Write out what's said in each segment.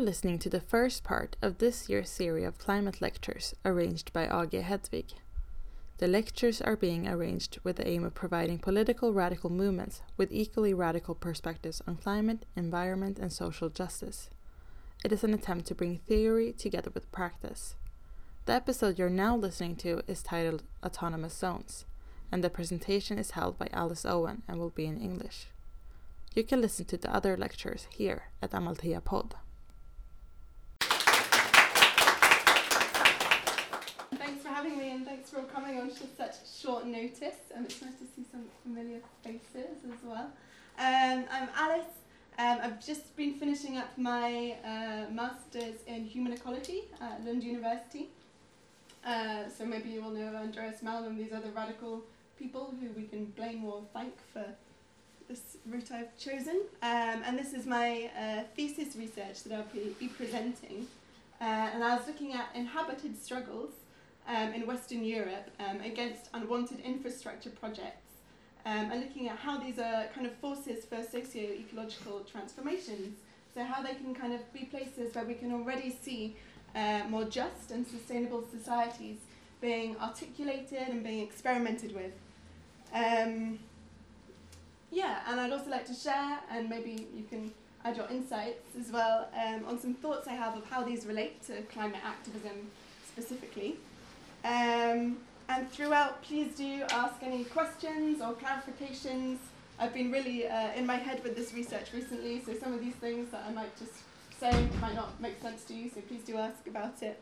are listening to the first part of this year's series of climate lectures arranged by AG Hedvig. The lectures are being arranged with the aim of providing political radical movements with equally radical perspectives on climate, environment, and social justice. It is an attempt to bring theory together with practice. The episode you're now listening to is titled Autonomous Zones, and the presentation is held by Alice Owen and will be in English. You can listen to the other lectures here at Amalthea Pod. Thanks for having me and thanks for all coming on such short notice. And it's nice to see some familiar faces as well. Um, I'm Alice. Um, I've just been finishing up my uh, master's in human ecology at Lund University. Uh, so maybe you all know Andreas Malm and these other radical people who we can blame or thank for this route I've chosen. Um, and this is my uh, thesis research that I'll be, be presenting. Uh, and I was looking at inhabited struggles um, in Western Europe um, against unwanted infrastructure projects um, and looking at how these are kind of forces for socio-ecological transformations. So how they can kind of be places where we can already see uh, more just and sustainable societies being articulated and being experimented with. Um, yeah, and I'd also like to share, and maybe you can add your insights as well, um, on some thoughts I have of how these relate to climate activism specifically. Um, and throughout, please do ask any questions or clarifications. I've been really uh, in my head with this research recently, so some of these things that I might just say might not make sense to you, so please do ask about it.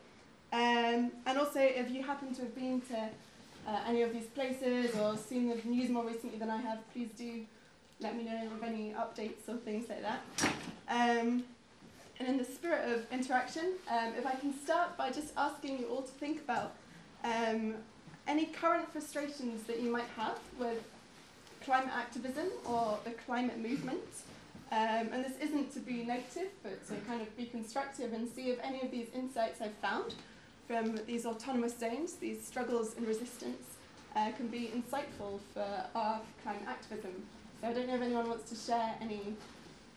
Um, and also, if you happen to have been to uh, any of these places or seen the news more recently than I have, please do let me know of any updates or things like that. Um, and in the spirit of interaction, um, if I can start by just asking you all to think about um, any current frustrations that you might have with climate activism or the climate movement. Um, and this isn't to be negative, but to kind of be constructive and see if any of these insights I've found from these autonomous zones, these struggles and resistance, uh, can be insightful for our climate activism. So I don't know if anyone wants to share any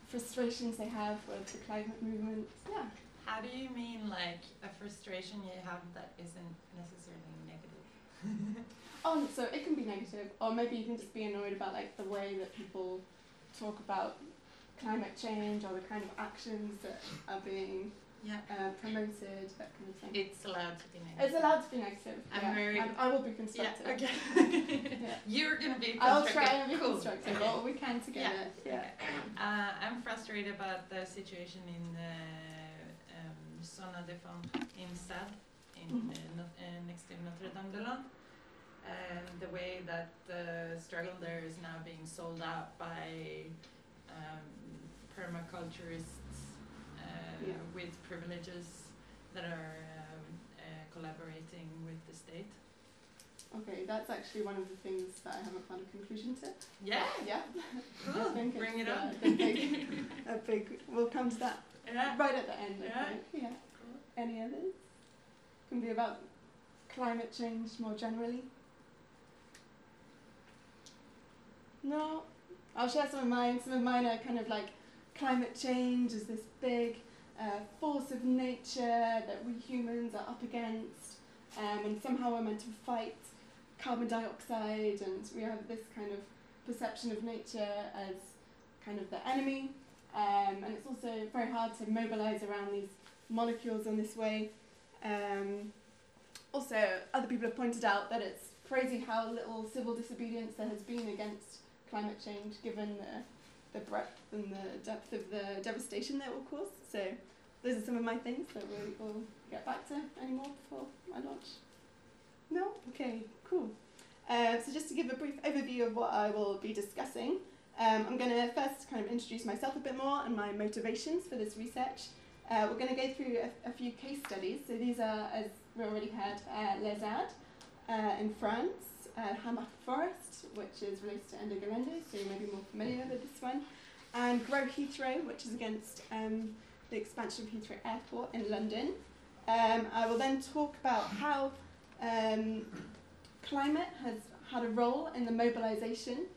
frustrations they have with the climate movement. Yeah. How do you mean like a frustration you have that isn't necessarily negative? oh, so it can be negative, or maybe you can just be annoyed about like the way that people talk about climate change or the kind of actions that are being yeah. uh, promoted, that kind of thing. It's allowed to be negative. It's allowed to be negative. I'm yeah. very. I, I will be constructive. Yeah, okay. yeah. You're gonna be I'll try and be cool. constructive, Okay. all we can together. Yeah. Yeah. Uh, I'm frustrated about the situation in uh, Zona de Femme in Sade, in Mhm. uh, uh, next to Notre-Dame-des-Landes. And the way that the struggle there is now being sold out by um, permaculturists uh, Yeah. with privileges that are um, uh, collaborating with the state. Okay, that's actually one of the things that I haven't found a conclusion to. Yeah, Yeah. cool. Bring it uh, up. a big, a big. We'll come to that. Right at the end. I think. Yeah. Any others? Can be about climate change more generally. No, I'll share some of mine. Some of mine are kind of like climate change is this big uh, force of nature that we humans are up against, um, and somehow we're meant to fight carbon dioxide, and we have this kind of perception of nature as kind of the enemy. Um, and it's also very hard to mobilize around these molecules in this way. Um, also, other people have pointed out that it's crazy how little civil disobedience there has been against climate change, given the, the breadth and the depth of the devastation that will cause. So, those are some of my things that we will get back to any more before my launch. No? Okay, cool. Uh, so, just to give a brief overview of what I will be discussing, um, I'm going to first kind of introduce myself a bit more and my motivations for this research. Uh, we're going to go through a, a few case studies. So these are, as we already heard, uh, Les uh, in France, uh, Forest, which is related to Ende Gelände, so you may be more familiar with this one, and Grow Heathrow, which is against um, the expansion of Heathrow Airport in London. Um, I will then talk about how um, climate has had a role in the mobilisation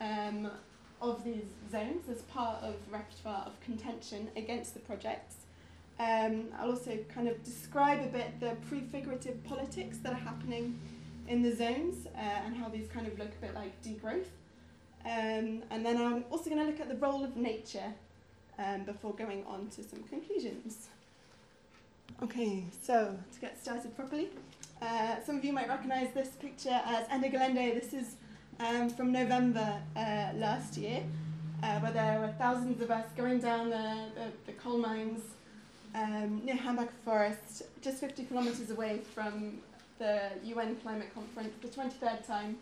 um, of these zones as part of repertoire of contention against the projects. Um, I'll also kind of describe a bit the prefigurative politics that are happening in the zones uh, and how these kind of look a bit like degrowth. Um, and then I'm also going to look at the role of nature um, before going on to some conclusions. Okay, so to get started properly, uh, some of you might recognise this picture as Ende Gelände. This is um, from November uh, last year, uh, where there were thousands of us going down the, the, the coal mines um, near Hambach Forest, just 50 kilometres away from the UN climate conference, the 23rd time.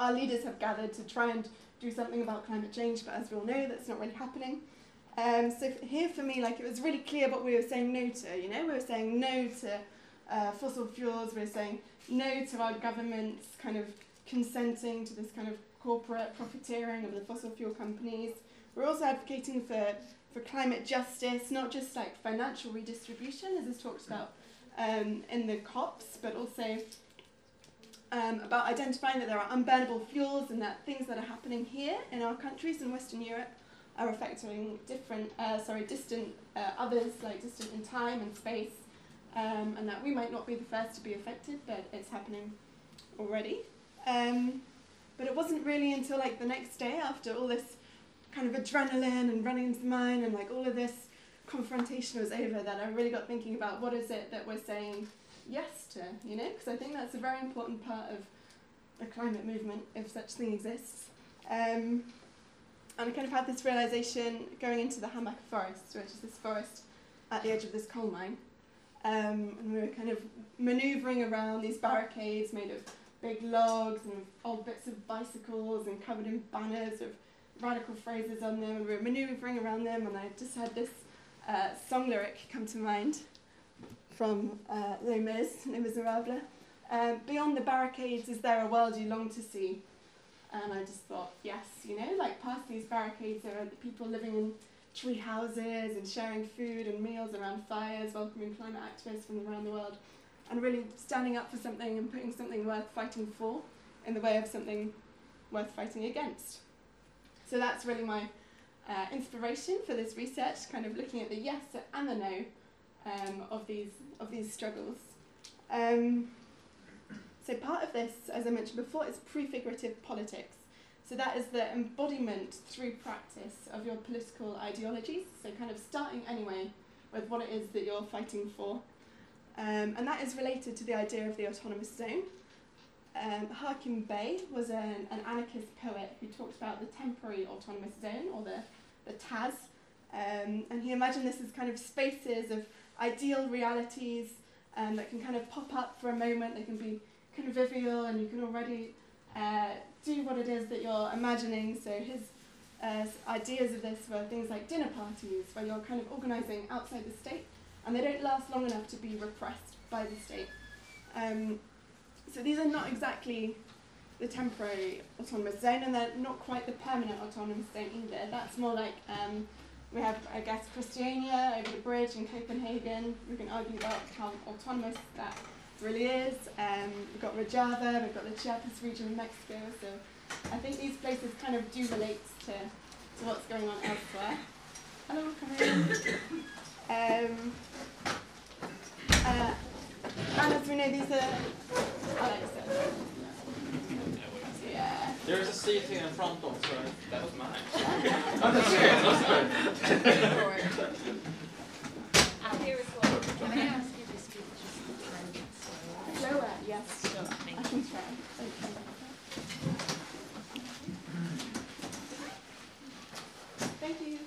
Our leaders have gathered to try and do something about climate change, but as we all know, that's not really happening. Um, so here for me, like it was really clear what we were saying no to. You know, we were saying no to uh, fossil fuels. We were saying no to our governments kind of consenting to this kind of corporate profiteering of the fossil fuel companies. We're also advocating for for climate justice, not just like financial redistribution, as is talked about um, in the COPs, but also um, about identifying that there are unburnable fuels and that things that are happening here in our countries in Western Europe are affecting different, uh, sorry, distant uh, others, like distant in time and space, um, and that we might not be the first to be affected, but it's happening already. Um, but it wasn't really until like the next day after all this kind of adrenaline and running into the mine and like all of this confrontation was over that I really got thinking about what is it that we're saying yes to, you know, because I think that's a very important part of the climate movement, if such thing exists. Um, and I kind of had this realization going into the Hambacher forest, which is this forest at the edge of this coal mine. Um, and we were kind of maneuvering around these barricades made of big logs and old bits of bicycles and covered in banners with radical phrases on them. And we were maneuvering around them, and I just had this uh, song lyric come to mind from uh, Les Mis, Les Miserables. Um, Beyond the barricades, is there a world you long to see? And I just thought, yes, you know, like past these barricades, there are people living in tree houses and sharing food and meals around fires, welcoming climate activists from around the world, and really standing up for something and putting something worth fighting for in the way of something worth fighting against. So that's really my uh, inspiration for this research, kind of looking at the yes and the no um, of these of these struggles. Um, so part of this, as I mentioned before, is prefigurative politics. So that is the embodiment through practice of your political ideologies. So kind of starting anyway with what it is that you're fighting for. Um, and that is related to the idea of the autonomous zone. Um, Hakim Bey was an, an anarchist poet who talked about the temporary autonomous zone, or the, the TAZ. Um, and he imagined this as kind of spaces of ideal realities um, that can kind of pop up for a moment, they can be convivial, and you can already uh, do what it is that you're imagining. So his uh, ideas of this were things like dinner parties, where you're kind of organising outside the state, and they don't last long enough to be repressed by the state. Um, so these are not exactly the temporary autonomous zone, and they're not quite the permanent autonomous zone either. That's more like um, we have, I guess, Christiania over the bridge in Copenhagen. We can argue about how autonomous that really is. Um, we've got Rojava, we've got the Chiapas region of Mexico. So I think these places kind of do relate to, to what's going on elsewhere. Hello, come in. Um, uh, and as we know, these are Alexa. Yeah. There's a seat here in front of, so That was mine. I'm just serious, that's good. Can I ask you to speak just a tiny bit slower? Slower, yes. Sure. I can try. Thank you.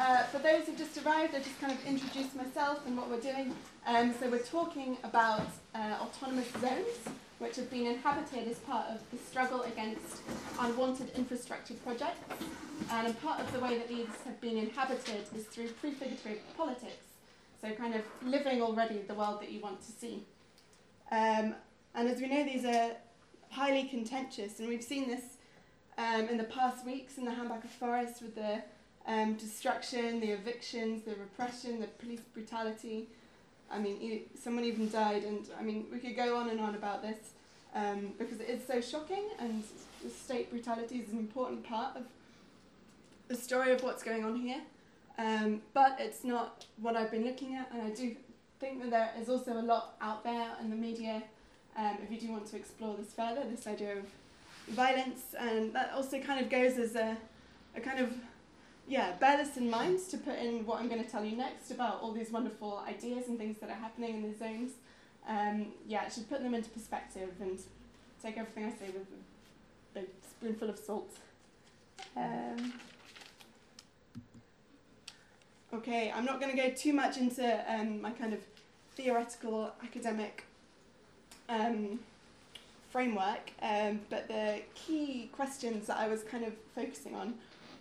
Uh, for those who've just arrived, I just kind of introduce myself and what we're doing. Um, so we're talking about uh, autonomous zones, which have been inhabited as part of the struggle against unwanted infrastructure projects. And part of the way that these have been inhabited is through prefigurative politics. So kind of living already the world that you want to see. Um, and as we know, these are highly contentious, and we've seen this um, in the past weeks in the Hambacher forest with the um, destruction, the evictions, the repression, the police brutality. I mean, someone even died, and I mean, we could go on and on about this um, because it is so shocking, and the state brutality is an important part of the story of what's going on here. Um, but it's not what I've been looking at, and I do think that there is also a lot out there in the media um, if you do want to explore this further, this idea of violence, and that also kind of goes as a, a kind of yeah, bear this in mind to put in what I'm going to tell you next about all these wonderful ideas and things that are happening in the zones. Um, yeah, it should put them into perspective and take everything I say with a spoonful of salt. Um, okay, I'm not going to go too much into um, my kind of theoretical academic um, framework, um, but the key questions that I was kind of focusing on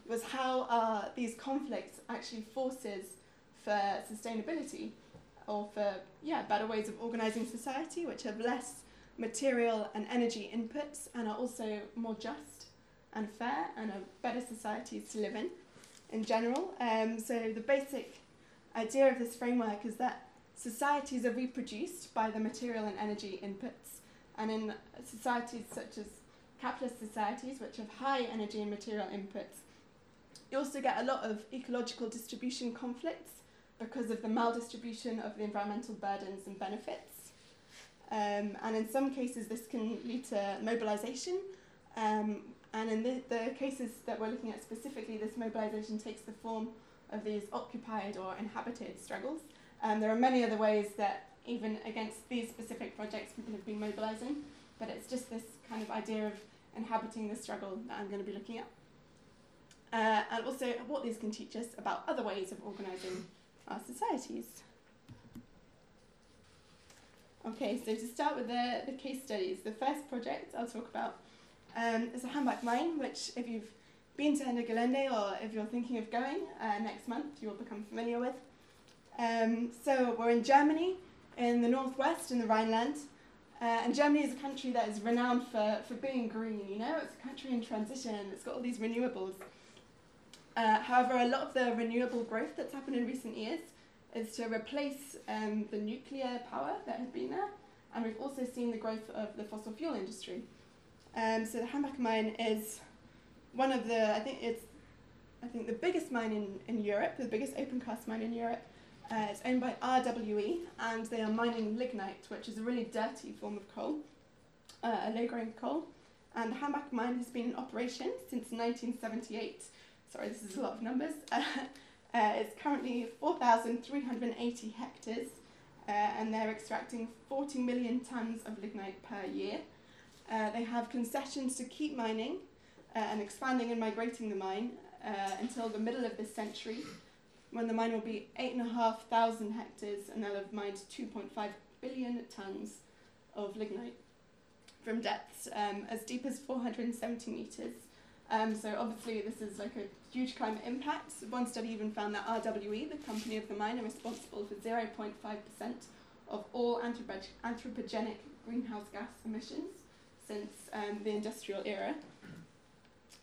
was how are these conflicts actually forces for sustainability or for yeah better ways of organizing society which have less material and energy inputs and are also more just and fair and are better societies to live in in general. Um, so the basic idea of this framework is that societies are reproduced by the material and energy inputs and in societies such as capitalist societies which have high energy and material inputs you also get a lot of ecological distribution conflicts because of the maldistribution of the environmental burdens and benefits. Um, and in some cases, this can lead to mobilization. Um, and in the, the cases that we're looking at specifically, this mobilization takes the form of these occupied or inhabited struggles. Um, there are many other ways that, even against these specific projects, people have been mobilizing, but it's just this kind of idea of inhabiting the struggle that I'm going to be looking at uh, and also what these can teach us about other ways of organising our societies. Okay, so to start with the, the case studies, the first project I'll talk about um, is a Hambach mine, which if you've been to Ende Gelände or if you're thinking of going uh, next month, you will become familiar with. Um, so we're in Germany, in the northwest, in the Rhineland, uh, and Germany is a country that is renowned for, for being green, you know, it's a country in transition, it's got all these renewables. Uh, however, a lot of the renewable growth that's happened in recent years is to replace um, the nuclear power that has been there, and we've also seen the growth of the fossil fuel industry. Um, so the Hambach mine is one of the, I think it's, I think the biggest mine in, in Europe, the biggest open cast mine in Europe. Uh, it's owned by RWE, and they are mining lignite, which is a really dirty form of coal, uh, a low-grade coal. And the Hambach mine has been in operation since 1978 sorry, this is a lot of numbers. Uh, it's currently 4,380 hectares, uh, and they're extracting 40 million tonnes of lignite per year. Uh, they have concessions to keep mining uh, and expanding and migrating the mine uh, until the middle of this century, when the mine will be 8,500 hectares and they'll have mined 2.5 billion tonnes of lignite from depths um, as deep as 470 metres. Um, so obviously this is like a huge climate impact. One study even found that RWE, the company of the mine, are responsible for 0.5% of all anthropogenic greenhouse gas emissions since um, the industrial era,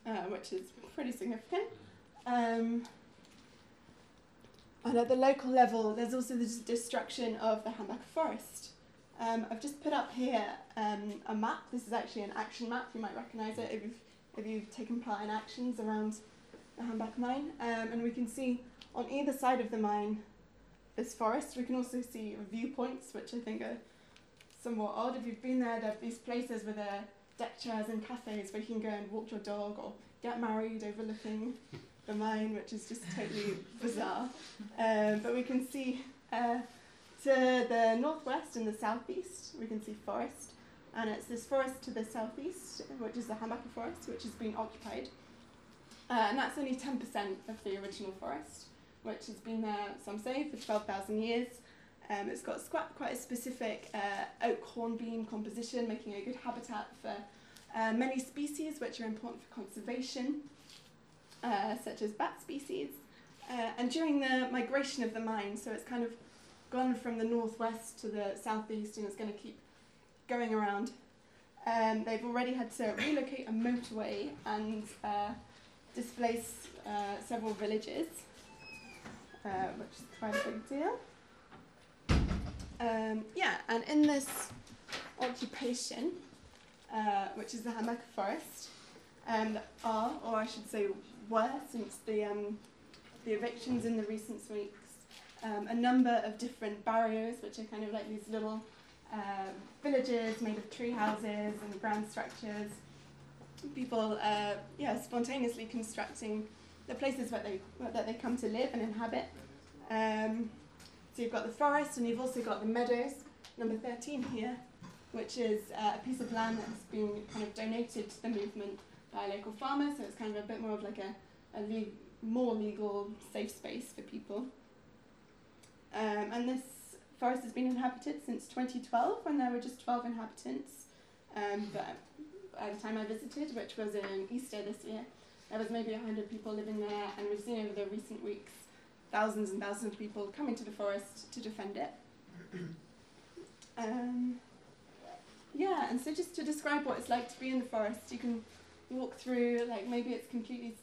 uh, which is pretty significant. Um, and at the local level, there's also the destruction of the Hambach forest. Um, I've just put up here um, a map. This is actually an action map. You might recognise it if you've, if you've taken part in actions around the Hambach mine, um, and we can see on either side of the mine this forest. We can also see viewpoints, which I think are somewhat odd. If you've been there, there are these places with their deck chairs and cafes where you can go and walk your dog or get married overlooking the mine, which is just totally bizarre. Um, but we can see uh, to the northwest and the southeast, we can see forest. And it's this forest to the southeast, which is the Hambacher forest, which has been occupied. Uh, and that's only 10% of the original forest, which has been there, some say, for 12,000 years. Um, it's got quite a specific uh, oak hornbeam composition, making a good habitat for uh, many species which are important for conservation, uh, such as bat species. Uh, and during the migration of the mine, so it's kind of gone from the northwest to the southeast and it's going to keep going around. Um, they've already had to relocate a motorway and uh, displace uh, several villages, uh, which is quite a big deal. Um, yeah, and in this occupation, uh, which is the Hambacher forest, um, are, or I should say were, since the um, the evictions in the recent weeks, um, a number of different barrios, which are kind of like these little uh, villages made of tree houses and ground structures. People, uh, yeah, spontaneously constructing the places where they where, that they come to live and inhabit. Um, so you've got the forest, and you've also got the meadows. Number thirteen here, which is uh, a piece of land that's been kind of donated to the movement by a local farmer. So it's kind of a bit more of like a, a le- more legal, safe space for people. Um, and this forest has been inhabited since 2012 when there were just 12 inhabitants. Um, but by the time I visited, which was in Easter this year, there was maybe 100 people living there, and we've seen over the recent weeks thousands and thousands of people coming to the forest to defend it. Um, yeah, and so just to describe what it's like to be in the forest, you can walk through, like maybe it's completely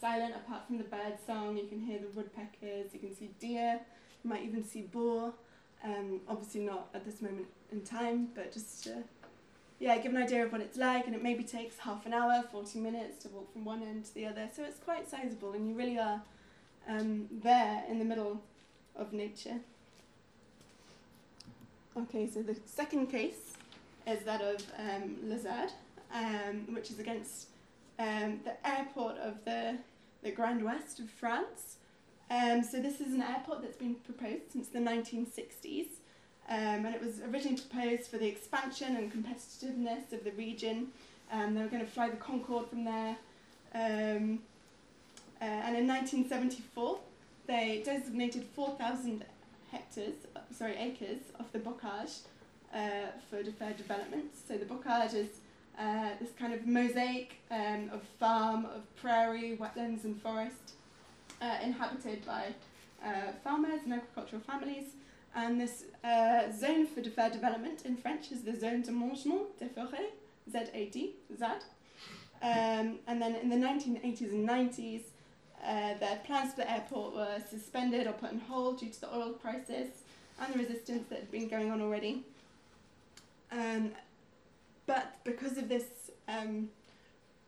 silent apart from the bird song, you can hear the woodpeckers, you can see deer, you might even see boar. Um, obviously not at this moment in time, but just to yeah, give an idea of what it's like, and it maybe takes half an hour, 40 minutes to walk from one end to the other, so it's quite sizable, and you really are um, there in the middle of nature. Okay, so the second case is that of um, La ZAD, um, which is against um, the airport of the, the Grand West of France. Um, so this is an airport that's been proposed since the 1960s. Um, and it was originally proposed for the expansion and competitiveness of the region. Um, they were going to fly the Concorde from there. Um, uh, and in 1974, they designated 4,000 hectares, sorry, acres of the bocage uh, for deferred development. So the bocage is uh, this kind of mosaic um, of farm, of prairie, wetlands, and forest, uh, inhabited by uh, farmers and agricultural families. And this uh, zone for deferred development in French is the Zone de Mangement des Forêts, ZAD, ZAD. Um, and then in the 1980s and 90s, uh, the plans for the airport were suspended or put on hold due to the oil crisis and the resistance that had been going on already. Um, but because of this um,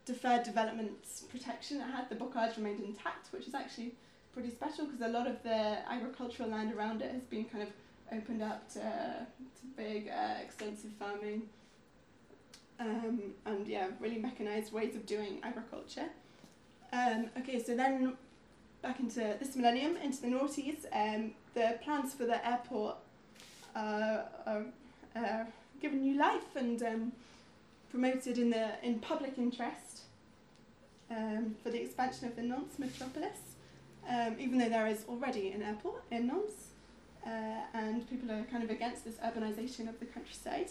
deferred development protection it had, the bocage remained intact, which is actually pretty special because a lot of the agricultural land around it has been kind of opened up to, to big, uh, extensive farming. Um, and yeah, really mechanized ways of doing agriculture. Um, okay, so then back into this millennium, into the noughties, um, the plans for the airport uh, are uh, given new life and um, promoted in the in public interest um, for the expansion of the Nantes metropolis, um, even though there is already an airport in Nantes, uh, and people are kind of against this urbanization of the countryside.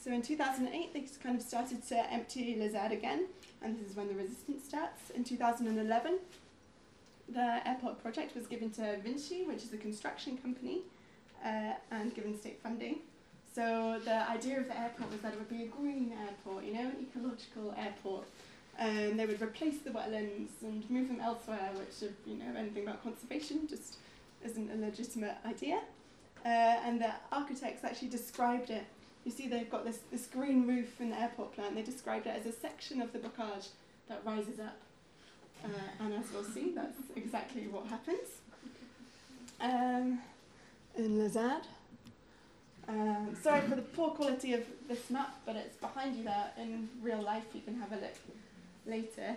So in 2008, they kind of started to empty Ades again, and this is when the resistance starts. In 2011, the airport project was given to Vinci, which is a construction company, uh, and given state funding. So the idea of the airport was that it would be a green airport, you know, an ecological airport. And they would replace the wetlands and move them elsewhere, which, if you know anything about conservation, just isn't a legitimate idea. Uh, and the architects actually described it. You see, they've got this, this green roof in the airport plan. They described it as a section of the bocage that rises up. Uh, and as we'll see, that's exactly what happens. Um, in Ades. Um, sorry for the poor quality of this map, but it's behind you there in real life. You can have a look later.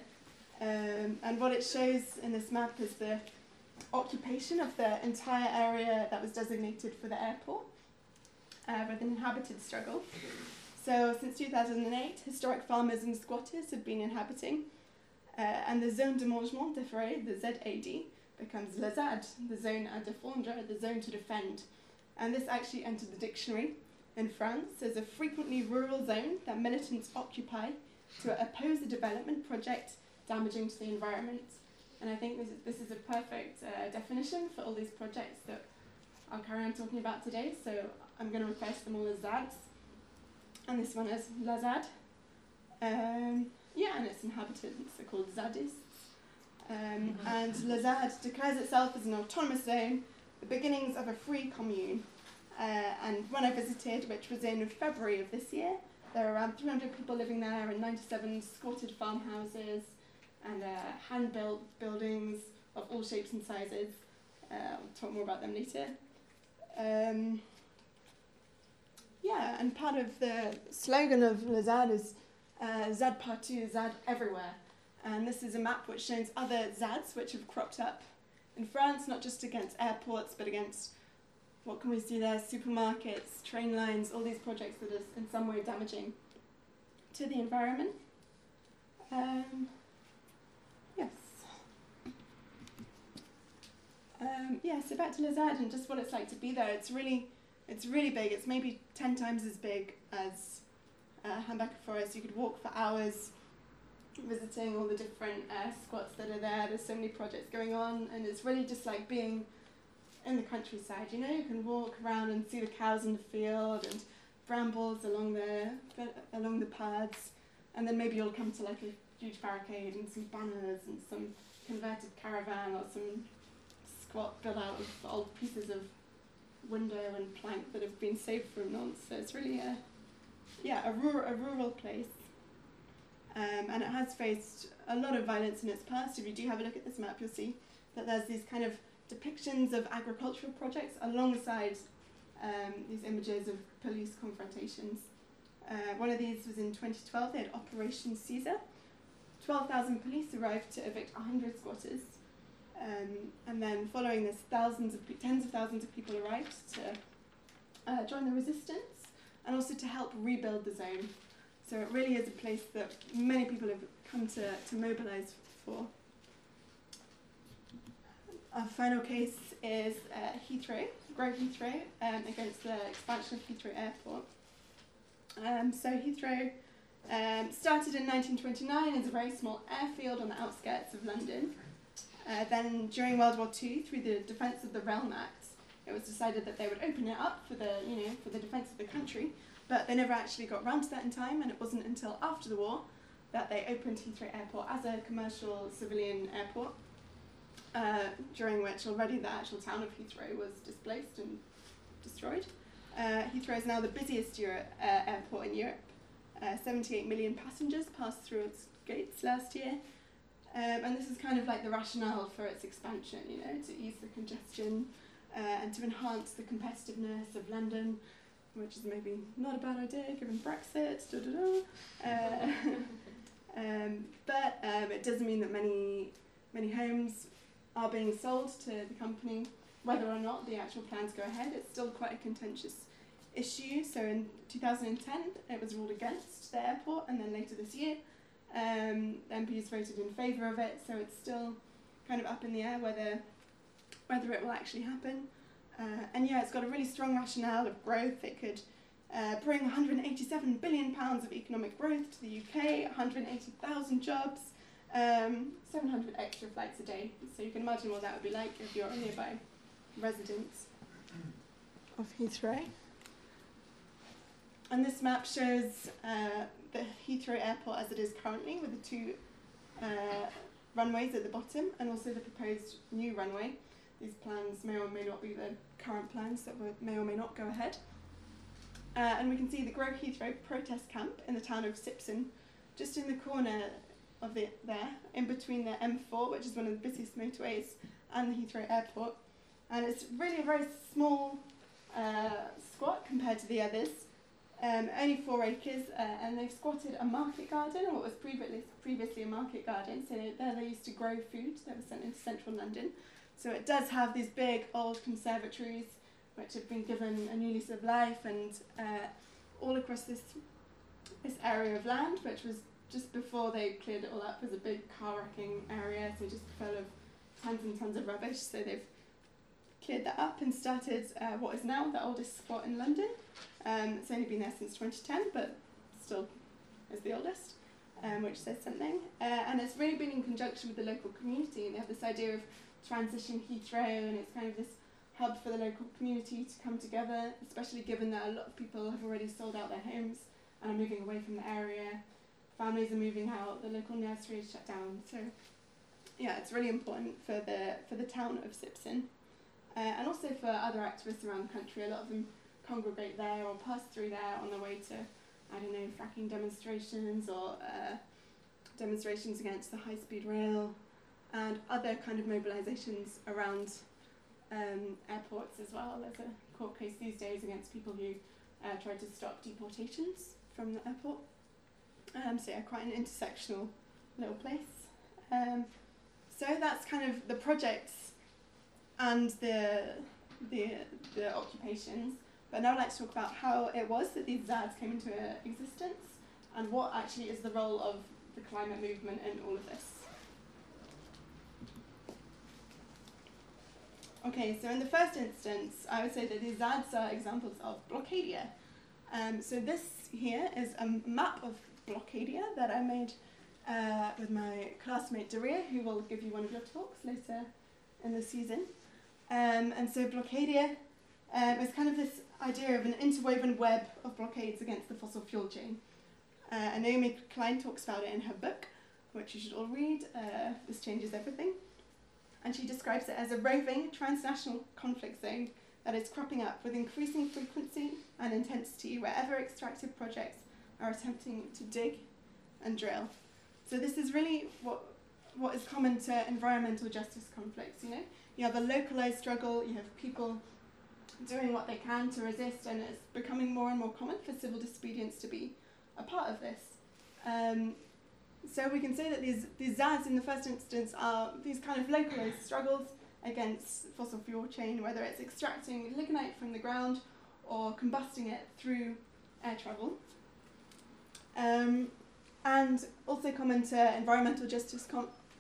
Um, and what it shows in this map is the occupation of the entire area that was designated for the airport uh, with an inhabited struggle. So since 2008, historic farmers and squatters have been inhabiting, uh, and the zone de mangement forêts, the ZAD, becomes la ZAD, the zone à défendre, the zone to defend. And this actually entered the dictionary in France as a frequently rural zone that militants occupy to oppose a development project damaging to the environment. And I think this is, this is a perfect uh, definition for all these projects that I'll carry on talking about today. So I'm going to refer to them all as ZADs. And this one is La ZAD. Um, yeah, and its inhabitants are called Zadists. Um, and La ZAD declares itself as an autonomous zone, the beginnings of a free commune. Uh, and when I visited, which was in February of this year, there were around 300 people living there in 97 squatted farmhouses and uh, hand-built buildings, of all shapes and sizes. Uh, I'll talk more about them later. Um, yeah, and part of the slogan of Le ZAD is uh, ZAD partout, ZAD everywhere. And this is a map which shows other ZADs which have cropped up in France, not just against airports, but against what can we see there? Supermarkets, train lines, all these projects that are in some way damaging to the environment. Um, yes. Um, yeah, so back to Le ZAD and just what it's like to be there. It's really, it's really big. It's maybe ten times as big as uh, Hambacher Forest. You could walk for hours visiting all the different uh, squats that are there. There's so many projects going on, and it's really just like being in the countryside. You know, you can walk around and see the cows in the field and brambles along the along the paths, and then maybe you'll come to like a huge barricade and some banners and some converted caravan or some squat built out of old pieces of window and plank that have been saved from Nantes. So it's really a yeah a rural a rural place. Um, and it has faced a lot of violence in its past. If you do have a look at this map, you'll see that there's these kind of depictions of agricultural projects alongside um, these images of police confrontations. Uh, one of these was in 2012, they had Operation Caesar. 12,000 police arrived to evict 100 squatters. Um, and then following this, thousands of tens of thousands of people arrived to uh, join the resistance and also to help rebuild the zone. So it really is a place that many people have come to, to mobilise for. Our final case is uh, Heathrow, Grow Heathrow, um, against the expansion of Heathrow Airport. Um, so Heathrow um, started in 1929 as a very small airfield on the outskirts of London. Uh, then during World War II, through the Defence of the Realm Act, it was decided that they would open it up for the, you know, for the defence of the country. But they never actually got round to that in time, and it wasn't until after the war that they opened Heathrow Airport as a commercial civilian airport. Uh, during which already the actual town of Heathrow was displaced and destroyed. Uh, Heathrow is now the busiest Euro- uh, airport in Europe. Uh, 78 million passengers passed through its gates last year. Um, and this is kind of like the rationale for its expansion, you know, to ease the congestion uh, and to enhance the competitiveness of London, which is maybe not a bad idea given Brexit. Da, da, da. Uh, um, but um, it doesn't mean that many many homes are being sold to the company. Whether or not the actual plans go ahead, it's still quite a contentious issue. So in 2010, it was ruled against the airport, and then later this year, um, MPs voted in favour of it. So it's still kind of up in the air whether whether it will actually happen. Uh, and yeah, it's got a really strong rationale of growth. It could uh, bring 187 billion pounds of economic growth to the UK, 180,000 jobs, um, 700 extra flights a day. So you can imagine what that would be like if you're a nearby resident of Heathrow. And this map shows uh, the Heathrow Airport as it is currently, with the two uh, runways at the bottom and also the proposed new runway. These plans may or may not be the current plans that may or may not go ahead. Uh, and we can see the Grow Heathrow protest camp in the town of Sipson, just in the corner of the there, in between the M4, which is one of the busiest motorways, and the Heathrow Airport. And it's really a very small uh, squat compared to the others. Um, only four acres, uh, and they've squatted a market garden, or what was previously previously a market garden. So there they used to grow food that was sent into central London. So it does have these big old conservatories, which have been given a new lease of life, and uh, all across this this area of land, which was just before they cleared it all up, was a big car wrecking area, so just full of tons and tons of rubbish. So they've cleared that up and started uh, what is now the oldest spot in London. Um, it's only been there since 2010, but still is the oldest, um, which says something. Uh, and it's really been in conjunction with the local community, and they have this idea of transition Heathrow, and it's kind of this hub for the local community to come together, especially given that a lot of people have already sold out their homes and are moving away from the area. Families are moving out, the local nursery is shut down. So, yeah, it's really important for the for the town of Sipson, uh, and also for other activists around the country. A lot of them congregate there or pass through there on their way to, I don't know, fracking demonstrations or uh, demonstrations against the high speed rail. And other kind of mobilisations around um, airports as well. There's a court case these days against people who uh, tried to stop deportations from the airport. Um, so yeah, quite an intersectional little place. Um, so that's kind of the projects and the the the occupations. But now I'd like to talk about how it was that these ZADs came into existence and what actually is the role of the climate movement in all of this. Okay, so in the first instance, I would say that these ZADs are examples of blockadia. Um, so this here is a map of blockadia that I made uh, with my classmate Daria, who will give you one of your talks later in the season. Um, and so blockadia um, is kind of this idea of an interwoven web of blockades against the fossil fuel chain. Uh, and Naomi Klein talks about it in her book, which you should all read. Uh, this changes everything and she describes it as a roving transnational conflict zone that is cropping up with increasing frequency and intensity wherever extractive projects are attempting to dig and drill. So this is really what what is common to environmental justice conflicts, you know? You have a localized struggle, you have people doing what they can to resist, and it's becoming more and more common for civil disobedience to be a part of this. Um, so we can say that these, these ZADs in the first instance are these kind of localized struggles against fossil fuel chain, whether it's extracting lignite from the ground or combusting it through air travel. Um, and also common to environmental justice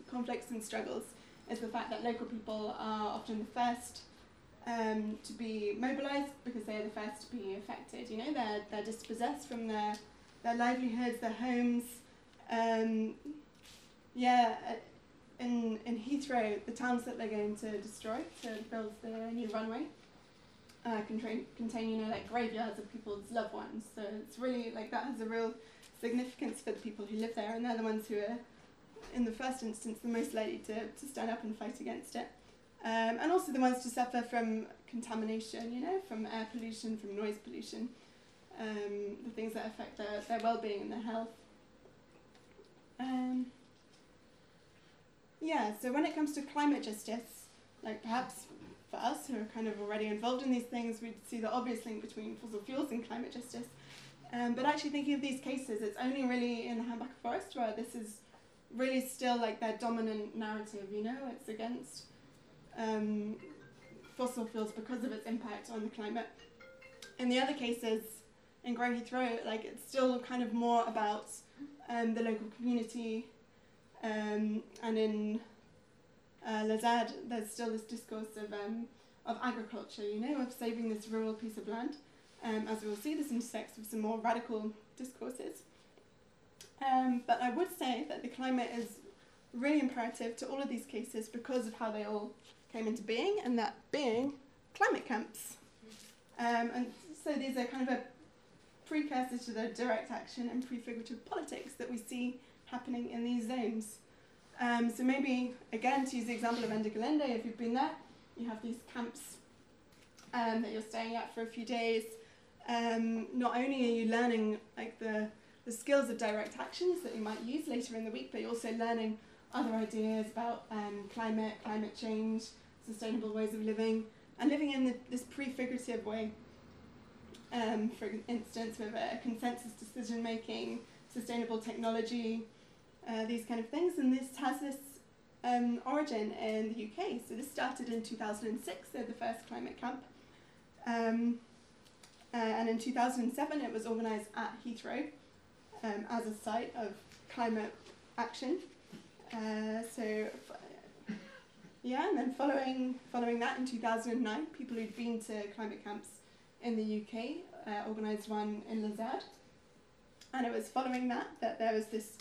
conflicts and struggles is the fact that local people are often the first um, to be mobilised because they're the first to be affected. You know, they're, they're dispossessed from their, their livelihoods, their homes, um, yeah, uh, in in Heathrow, the towns that they're going to destroy to build the new runway uh, contain contain you know like graveyards of people's loved ones. So it's really like that has a real significance for the people who live there, and they're the ones who are, in the first instance, the most likely to, to stand up and fight against it. Um, and also the ones to suffer from contamination, you know, from air pollution, from noise pollution, um, the things that affect their, their well-being and their health. Um, yeah, so when it comes to climate justice, like perhaps for us who are kind of already involved in these things, we'd see the obvious link between fossil fuels and climate justice. Um, but actually thinking of these cases, it's only really in the Hambacher Forest where this is really still like their dominant narrative, you know, it's against um, fossil fuels because of its impact on the climate. In the other cases, in Heathrow, like it's still kind of more about um, the local community, um, and in uh, La ZAD, there's still this discourse of um, of agriculture, you know, of saving this rural piece of land. Um, as we will see, this intersects with some more radical discourses. Um, but I would say that the climate is really imperative to all of these cases because of how they all came into being, and that being climate camps. Um, and so these are kind of a precursor to the direct action and prefigurative politics that we see happening in these zones. Um, so maybe, again, to use the example of Ende if you've been there, you have these camps um, that you're staying at for a few days. Um, not only are you learning like the, the skills of direct actions that you might use later in the week, but you're also learning other ideas about um, climate, climate change, sustainable ways of living, and living in the, this prefigurative way um, for instance, with a consensus decision making, sustainable technology, uh, these kind of things. And this has this um, origin in the UK. So this started in 2006, so the first climate camp. Um, uh, and in 2007, it was organised at Heathrow um, as a site of climate action. Uh, so, yeah, and then following following that in 2009, people who'd been to climate camps in the UK uh, organised one in La ZAD. And it was following that that there was this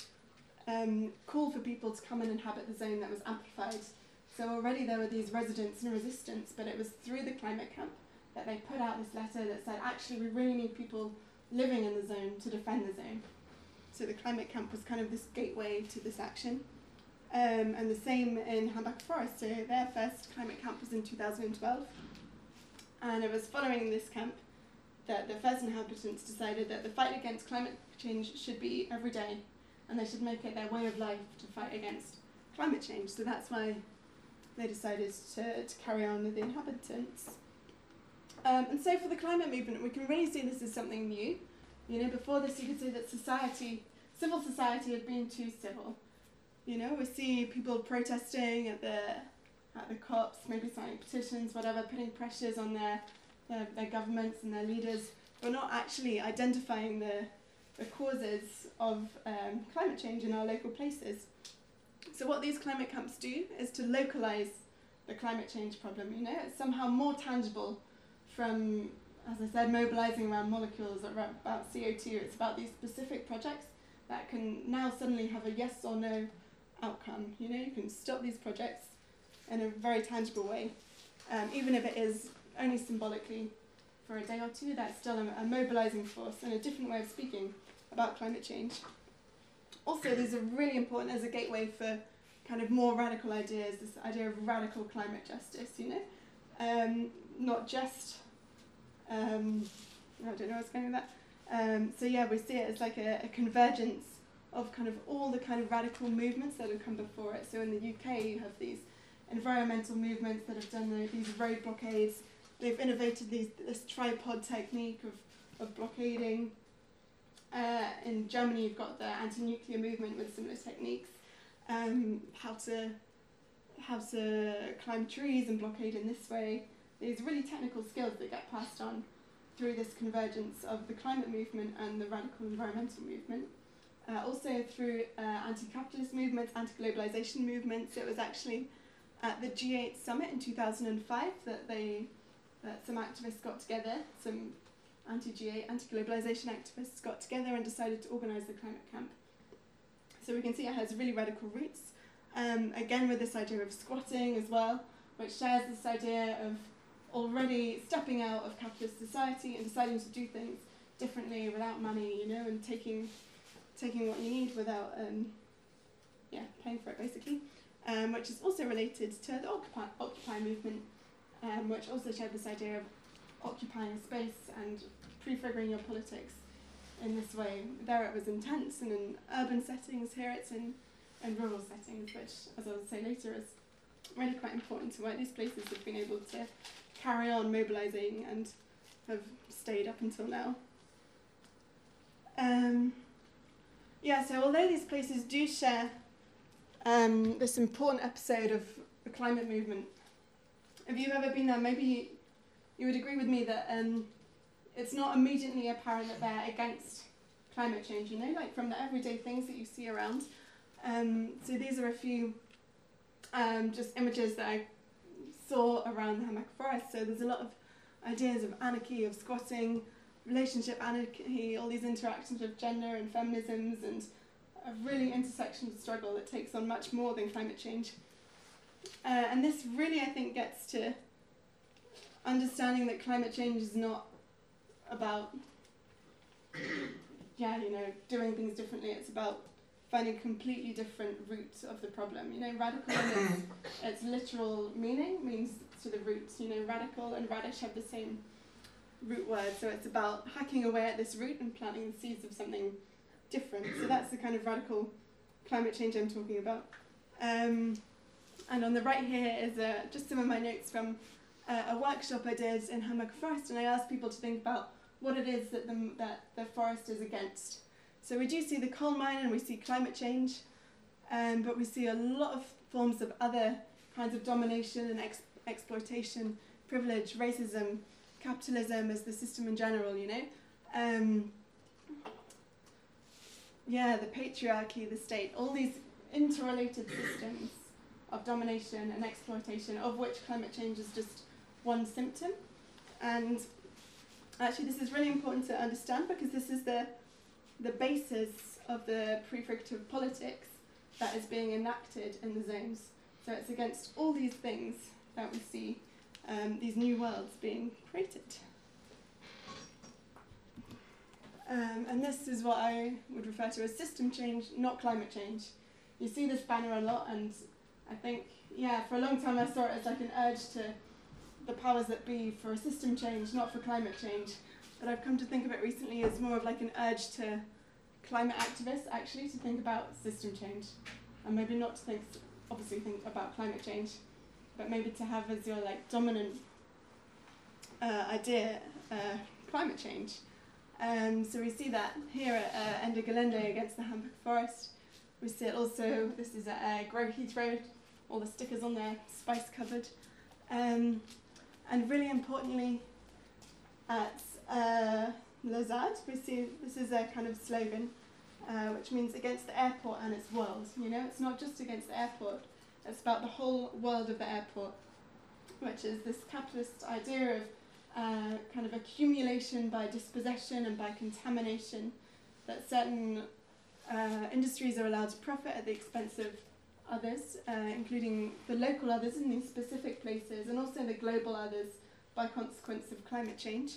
um, call for people to come and inhabit the zone that was amplified. So already there were these residents and resistance, but it was through the climate camp that they put out this letter that said, actually, we really need people living in the zone to defend the zone. So the climate camp was kind of this gateway to this action. Um, and the same in Hambacher Forest. So their first climate camp was in 2012. And it was following this camp that the first inhabitants decided that the fight against climate change should be every day, and they should make it their way of life to fight against climate change. So that's why they decided to, to carry on with the inhabitants. Um, and so for the climate movement, we can really see this as something new. You know, before this, you could say that society, civil society, had been too civil. You know, we see people protesting at the at the COPs, maybe signing petitions, whatever, putting pressures on their, their, their governments and their leaders, but not actually identifying the, the causes of um, climate change in our local places. So what these climate camps do is to localize the climate change problem. You know, it's somehow more tangible from, as I said, mobilizing around molecules or about CO2. It's about these specific projects that can now suddenly have a yes or no outcome. You know, you can stop these projects in a very tangible way, um, even if it is only symbolically for a day or two. That's still a, a mobilizing force and a different way of speaking about climate change. Also, these are really important as a gateway for kind of more radical ideas. This idea of radical climate justice. You know, um, not just um, I don't know what's going with that. Um, so yeah, we see it as like a, a, convergence of kind of all the kind of radical movements that have come before it. So in the UK, you have these environmental movements that have done the, these road blockades. They've innovated these, this tripod technique of, of blockading. Uh, in Germany, you've got the anti-nuclear movement with similar techniques. Um, how to how to climb trees and blockade in this way these really technical skills that get passed on through this convergence of the climate movement and the radical environmental movement. Uh, also through uh, anti-capitalist movements, anti-globalization movements. It was actually at the G8 summit in 2005 that they that some activists got together, some anti-G8, anti-globalization activists got together and decided to organize the climate camp. So we can see it has really radical roots. Um, again, with this idea of squatting as well, which shares this idea of already stepping out of capitalist society and deciding to do things differently without money, you know, and taking taking what you need without um, yeah paying for it basically, um, which is also related to the Occupy, Occupy movement, um, which also shared this idea of occupying space and prefiguring your politics in this way. There it was intense and in urban settings. Here it's in in rural settings, which, as I'll say later, is really quite important to why these places have been able to carry on mobilising and have stayed up until now. Um, yeah, so although these places do share um, this important episode of the climate movement, if you've ever been there, maybe you would agree with me that um, it's not immediately apparent that they're against climate change, you know, like from the everyday things that you see around. Um, so these are a few um, just images that I saw around the Hambach Forest. So there's a lot of ideas of anarchy, of squatting, relationship anarchy, all these interactions with gender and feminisms, and a really intersectional struggle that takes on much more than climate change. Uh, and this really, I think, gets to understanding that climate change is not about, yeah, you know, doing things differently. It's about finding completely different roots of the problem. You know, radical in its, its literal meaning means to the roots. You know, radical and radish have the same root word, so it's about hacking away at this root and planting the seeds of something different. So that's the kind of radical climate change I'm talking about. Um, and on the right here is uh, just some of my notes from uh, a workshop I did in Hambacher Forest, and I asked people to think about what it is that the, that the forest is against. So we do see the coal mine and we see climate change, um, but we see a lot of forms of other kinds of domination and ex- exploitation, privilege, racism, capitalism as the system in general, you know. Um, yeah, the patriarchy, the state, all these interrelated systems of domination and exploitation, of which climate change is just one symptom. And actually, this is really important to understand because this is the the basis of the prefigurative politics that is being enacted in the zones. So it's against all these things that we see um, these new worlds being created. Um, and this is what I would refer to as system change, not climate change. You see this banner a lot, and I think, yeah, for a long time I saw it as like an urge to the powers that be for a system change, not for climate change. But I've come to think of it recently as more of like an urge to climate activists actually to think about system change and maybe not to think obviously think about climate change, but maybe to have as your like dominant uh, idea uh, climate change. Um, so we see that here at uh, Ende Gelände against the Hambach Forest. We see it also, this is at uh, Grow Heathrow, all the stickers on there, spice covered. Um, and really importantly, at uh, we see this is a kind of slogan, uh, which means against the airport and its world. You know, it's not just against the airport, it's about the whole world of the airport, which is this capitalist idea of kind of accumulation by dispossession and by contamination, that certain uh, industries are allowed to profit at the expense of others, uh, including the local others in these specific places, and also the global others by consequence of climate change.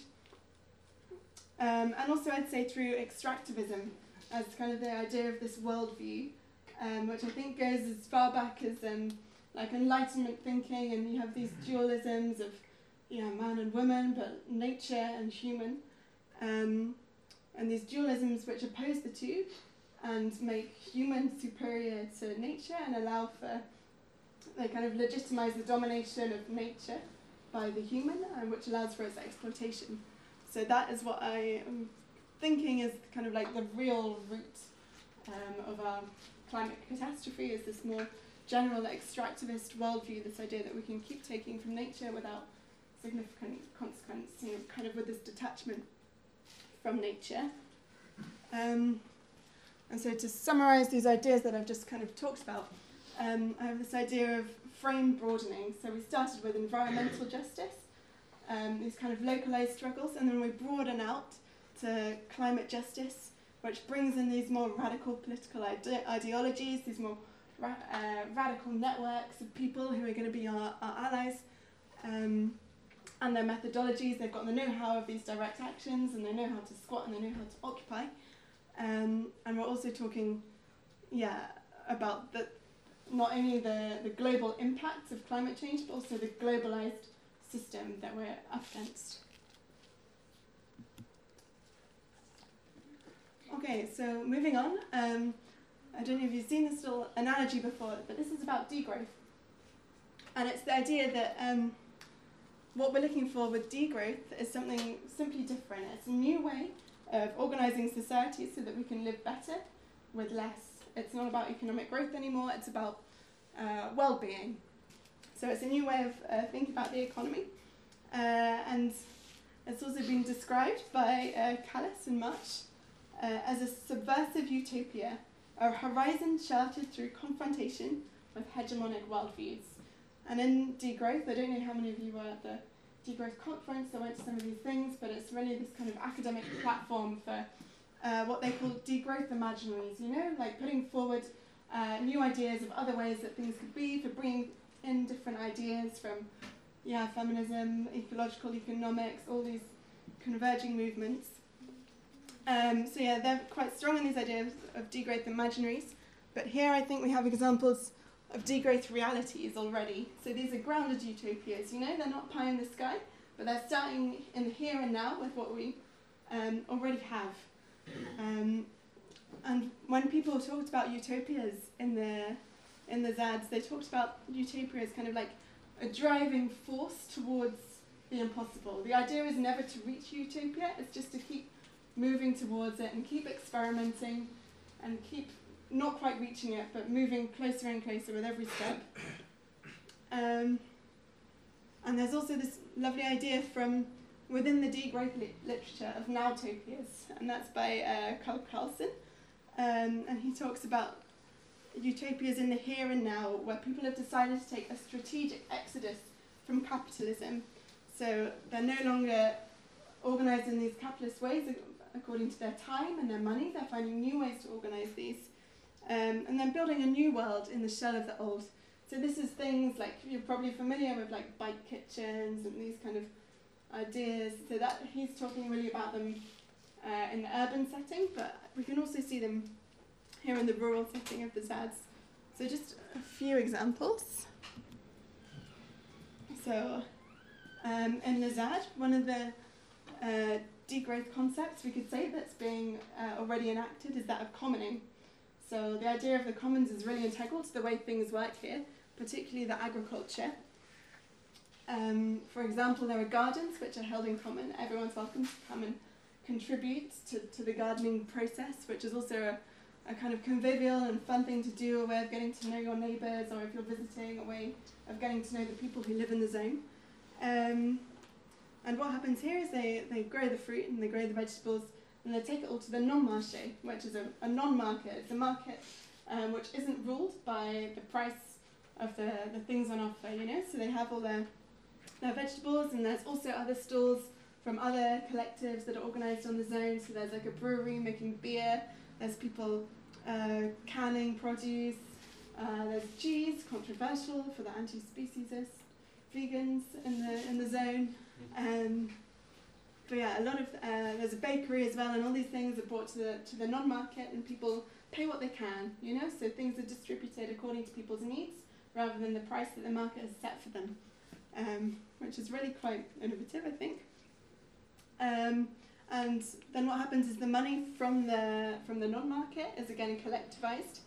Um, and also, I'd say through extractivism as kind of the idea of this worldview, um, which I think goes as far back as um, like Enlightenment thinking, and you have these dualisms of you know, man and woman, but nature and human. Um, and these dualisms which oppose the two and make human superior to nature and allow for, they kind of legitimize the domination of nature by the human, and which allows for its exploitation. So that is what I am thinking is kind of like the real root um, of our climate catastrophe is this more general extractivist worldview, this idea that we can keep taking from nature without significant consequence, you know, kind of with this detachment from nature. Um, and so to summarize these ideas that I've just kind of talked about, um, I have this idea of frame broadening. So we started with environmental justice, um, these kind of localized struggles, and then we broaden out to climate justice, which brings in these more radical political ide- ideologies, these more ra- uh, radical networks of people who are going to be our, our allies. Um, and their methodologies. They've got the know-how of these direct actions, and they know how to squat and they know how to occupy. Um, and we're also talking, yeah, about the not only the, the global impacts of climate change, but also the globalized system that we're up against. Okay, so moving on. Um, I don't know if you've seen this little analogy before, but this is about degrowth. And it's the idea that um, what we're looking for with degrowth is something simply different. It's a new way of organising society so that we can live better with less. It's not about economic growth anymore, it's about uh, well being. So it's a new way of uh, thinking about the economy. Uh, and it's also been described by uh, Kallis and March uh, as a subversive utopia, a horizon charted through confrontation with hegemonic worldviews. And in degrowth, I don't know how many of you were at the degrowth conference, I went to some of these things, but it's really this kind of academic platform for uh, what they call degrowth imaginaries, you know, like putting forward uh, new ideas of other ways that things could be, for bringing in different ideas from, yeah, feminism, ecological economics, all these converging movements. Um, so yeah, they're quite strong in these ideas of degrowth imaginaries, but here I think we have examples of degrowth realities already. So these are grounded utopias, you know, they're not pie in the sky, but they're starting in the here and now with what we um, already have. Um, and when people talked about utopias in the in the ZADs, they talked about utopia as kind of like a driving force towards the impossible. The idea is never to reach utopia, it's just to keep moving towards it and keep experimenting and keep not quite reaching it, but moving closer and closer with every step. Um, and there's also this lovely idea from within the degrowth li- literature of nowtopias, and that's by uh, Carl Carlsson. Um, and he talks about utopias in the here and now, where people have decided to take a strategic exodus from capitalism. So they're no longer organized in these capitalist ways according to their time and their money. They're finding new ways to organize these um, and then building a new world in the shell of the old. So this is things like you're probably familiar with like bike kitchens and these kind of ideas. So that he's talking really about them uh, in the urban setting, but we can also see them here in the rural setting of the ZADs. So just a few examples. So um, in the ZAD, one of the uh, degrowth concepts we could say that's being uh, already enacted is that of commoning. So the idea of the commons is really integral to the way things work here, particularly the agriculture. Um, for example, there are gardens which are held in common. Everyone's welcome to come and contribute to, to the gardening process, which is also a, a kind of convivial and fun thing to do, a way of getting to know your neighbours, or if you're visiting, a way of getting to know the people who live in the zone. Um, and what happens here is they, they grow the fruit and they grow the vegetables and they take it all to the non-marché, which is a, a non-market. It's a market um, which isn't ruled by the price of the, the things on offer, you know. So they have all their their vegetables, and there's also other stalls from other collectives that are organised on the zone. So there's like a brewery making beer. There's people uh, canning produce. Uh, there's cheese, controversial for the anti-speciesist vegans in the in the zone. Um, but yeah, a lot of uh, there's a bakery as well, and all these things are brought to the to the non-market, and people pay what they can, you know. So things are distributed according to people's needs rather than the price that the market has set for them, um, which is really quite innovative, I think. Um, and then what happens is the money from the from the non-market is again collectivized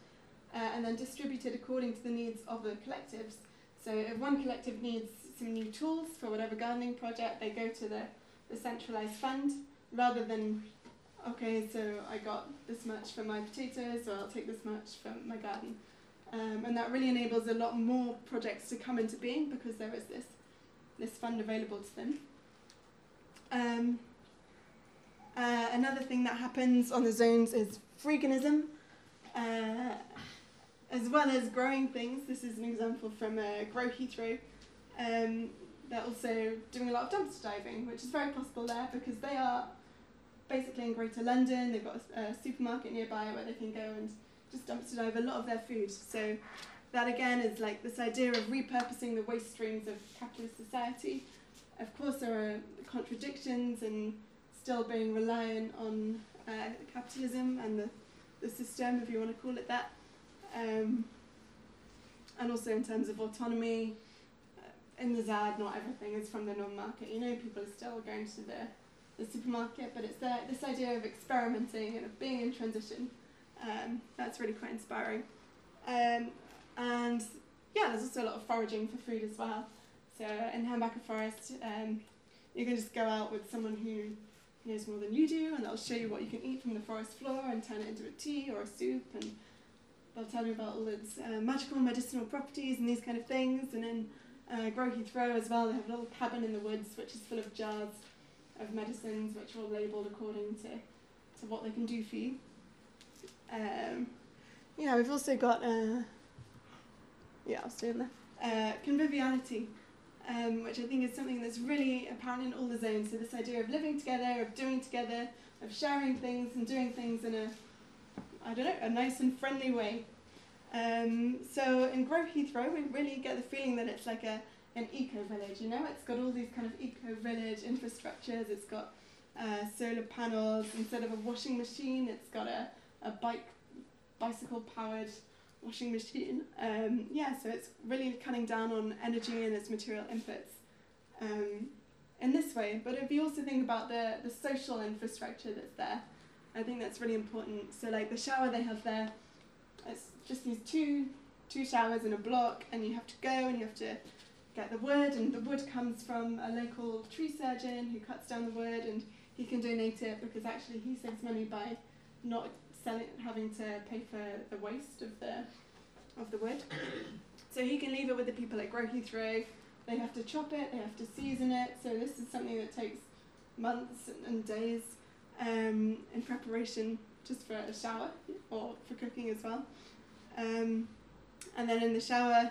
uh, and then distributed according to the needs of the collectives. So if one collective needs some new tools for whatever gardening project, they go to the, the centralized fund rather than, okay, so I got this much for my potatoes, so I'll take this much for my garden. Um, and that really enables a lot more projects to come into being because there is this, this fund available to them. Um, uh, another thing that happens on the zones is freeganism, uh, as well as growing things. This is an example from uh, Grow Heathrow. Um, they're also doing a lot of dumpster diving, which is very possible there because they are basically in Greater London. They've got a, a supermarket nearby where they can go and just dumpster dive a lot of their food. So that again is like this idea of repurposing the waste streams of capitalist society. Of course, there are contradictions and still being reliant on uh, capitalism and the, the system, if you want to call it that. Um, and also in terms of autonomy, in the ZAD, not everything is from the non-market. You know, people are still going to the, the supermarket, but it's the, this idea of experimenting and of being in transition. Um, that's really quite inspiring. Um, and yeah, there's also a lot of foraging for food as well. So in Hambacher Forest, um, you can just go out with someone who knows more than you do, and they'll show you what you can eat from the forest floor and turn it into a tea or a soup, and they'll tell you about all its uh, magical medicinal properties and these kind of things. And then uh, Grow Heathrow as well, they have a little cabin in the woods which is full of jars of medicines which are all labelled according to, to what they can do for you. Um, yeah, we've also got, uh, yeah, I'll stay on there, uh, conviviality. Um, which I think is something that's really apparent in all the zones. So this idea of living together, of doing together, of sharing things and doing things in a, I don't know, a nice and friendly way. Um, so in Grow Heathrow, we really get the feeling that it's like a an eco village. You know, it's got all these kind of eco village infrastructures. It's got uh, solar panels instead of a washing machine. It's got a a bike bicycle powered washing machine. Um, yeah, so it's really cutting down on energy and its material inputs um, in this way. But if you also think about the, the social infrastructure that's there, I think that's really important. So like the shower they have there, just these two two showers in a block, and you have to go and you have to get the wood, and the wood comes from a local tree surgeon who cuts down the wood, and he can donate it because actually he saves money by not selling, having to pay for the waste of the of the wood. So he can leave it with the people at Grow Heathrow. They have to chop it, they have to season it. So this is something that takes months and days um, in preparation just for a shower or for cooking as well. Um, and then in the shower,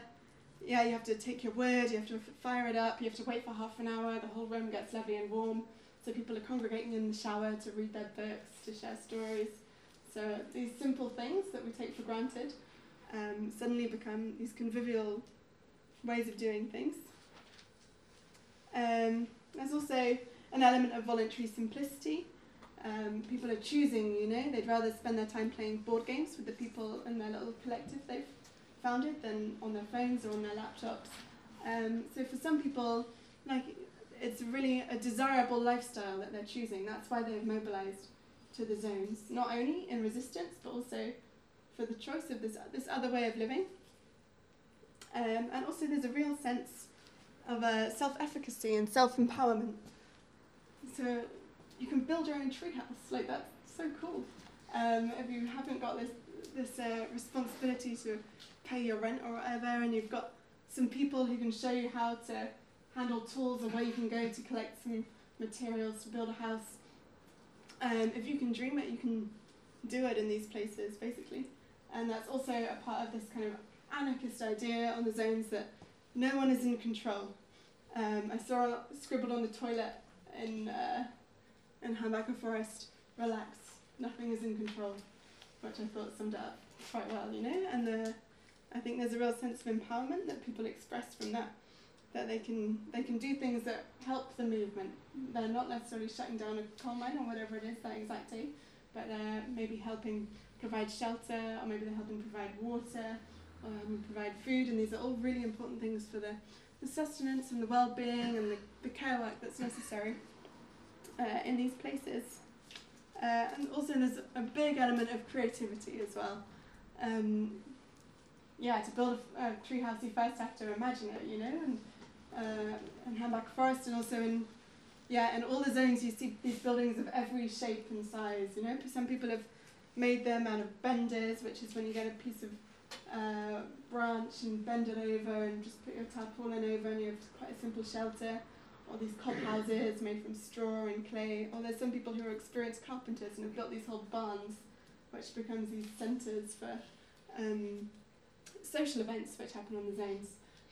yeah, you have to take your word, you have to fire it up, you have to wait for half an hour, the whole room gets lovely and warm. So people are congregating in the shower to read their books, to share stories. So these simple things that we take for granted um, suddenly become these convivial ways of doing things. Um, there's also an element of voluntary simplicity. Um, people are choosing, you know, they'd rather spend their time playing board games with the people in their little collective they've founded than on their phones or on their laptops. Um, so for some people, like it's really a desirable lifestyle that they're choosing. That's why they've mobilized to the zones, not only in resistance but also for the choice of this this other way of living. Um, and also, there's a real sense of uh, self-efficacy and self-empowerment. So you can build your own treehouse. Like that's so cool. Um, if you haven't got this this uh, responsibility to pay your rent or whatever, and you've got some people who can show you how to handle tools and where you can go to collect some materials to build a house. Um, if you can dream it, you can do it in these places, basically. And that's also a part of this kind of anarchist idea on the zones that no one is in control. Um, I saw scribbled on the toilet in uh, in Hambacher Forest, relax, nothing is in control, which I thought summed up quite well, you know. And the, I think there's a real sense of empowerment that people express from that, that they can they can do things that help the movement. They're not necessarily shutting down a coal mine or whatever it is that exact day, but they're maybe helping provide shelter, or maybe they're helping provide water, um, provide food, and these are all really important things for the, the sustenance and the well-being and the, the care work that's necessary uh, in these places. Uh, and also there's a big element of creativity as well. Um, yeah, to build a, a treehouse, you first have to imagine it, you know, and uh, and Hambacher Forest, and also in yeah, in all the zones you see these buildings of every shape and size. You know, some people have made them out of benders, which is when you get a piece of uh, branch and bend it over and just put your tarpaulin over, and you have quite a simple shelter or these cob houses made from straw and clay. Or there's some people who are experienced carpenters and have built these whole barns, which becomes these centres for um, social events which happen on the zones.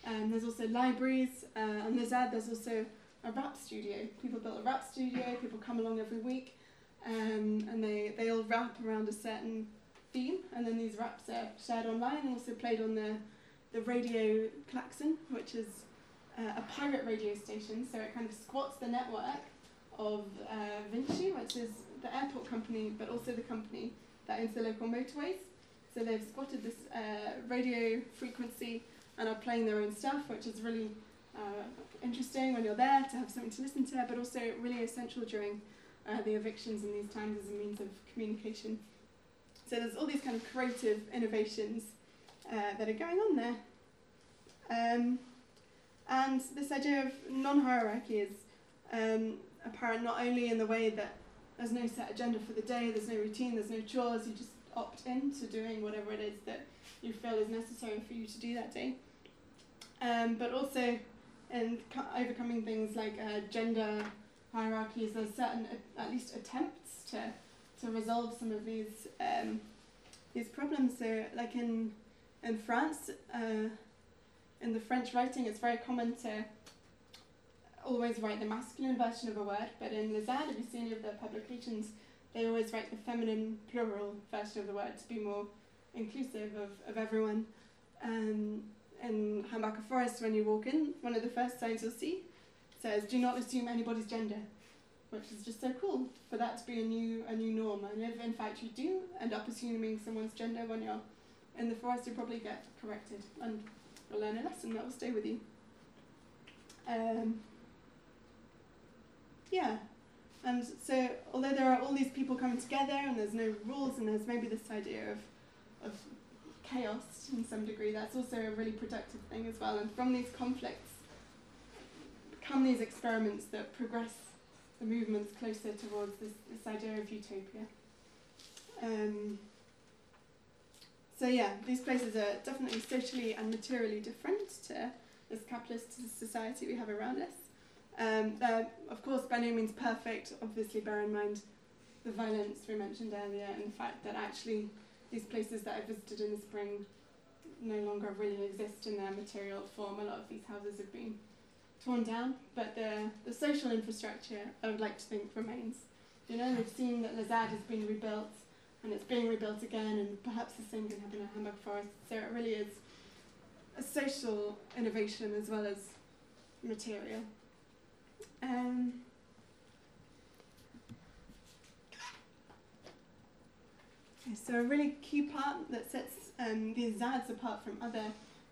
Um, there's also libraries. Uh, on the ZAD, there's also a rap studio. People built a rap studio. People come along every week, um, and they they all rap around a certain theme, and then these raps are shared online and also played on the the radio klaxon, which is uh, a pirate radio station, so it kind of squats the network of uh, Vinci, which is the airport company, but also the company that owns the local motorways. So they've squatted this uh, radio frequency and are playing their own stuff, which is really uh, interesting when you're there to have something to listen to, but also really essential during uh, the evictions in these times as a means of communication. So there's all these kind of creative innovations uh, that are going on there. Um, and this idea of non-hierarchy is um, apparent not only in the way that there's no set agenda for the day, there's no routine, there's no chores, you just opt into doing whatever it is that you feel is necessary for you to do that day. Um, but also in co- overcoming things like uh, gender hierarchies, there's certain uh, at least attempts to to resolve some of these um, these problems. So, like in in France, uh, in the French writing, it's very common to always write the masculine version of a word, but in ZAD, if you see any of their publications, they always write the feminine plural version of the word to be more inclusive of, of everyone. Um, in Hambacher Forest, when you walk in, one of the first signs you'll see says, "Do not assume anybody's gender," which is just so cool for that to be a new a new norm. And if in fact you do end up assuming someone's gender when you're in the forest, you probably get corrected and you'll learn a lesson that will stay with you. Um, yeah, and so although there are all these people coming together and there's no rules and there's maybe this idea of of chaos in some degree, that's also a really productive thing as well. And from these conflicts come these experiments that progress the movements closer towards this, this idea of utopia. Um, so yeah, these places are definitely socially and materially different to this capitalist society we have around us. Um, they're, of course, by no means perfect. Obviously, bear in mind the violence we mentioned earlier and the fact that actually these places that I visited in the spring no longer really exist in their material form. A lot of these houses have been torn down, but the, the social infrastructure, I would like to think, remains. You know, we've seen that La ZAD has been rebuilt and it's being rebuilt again, and perhaps the same can happen at Hambach Forest. So it really is a social innovation as well as material. Um, so a really key part that sets um, these ZADs apart from other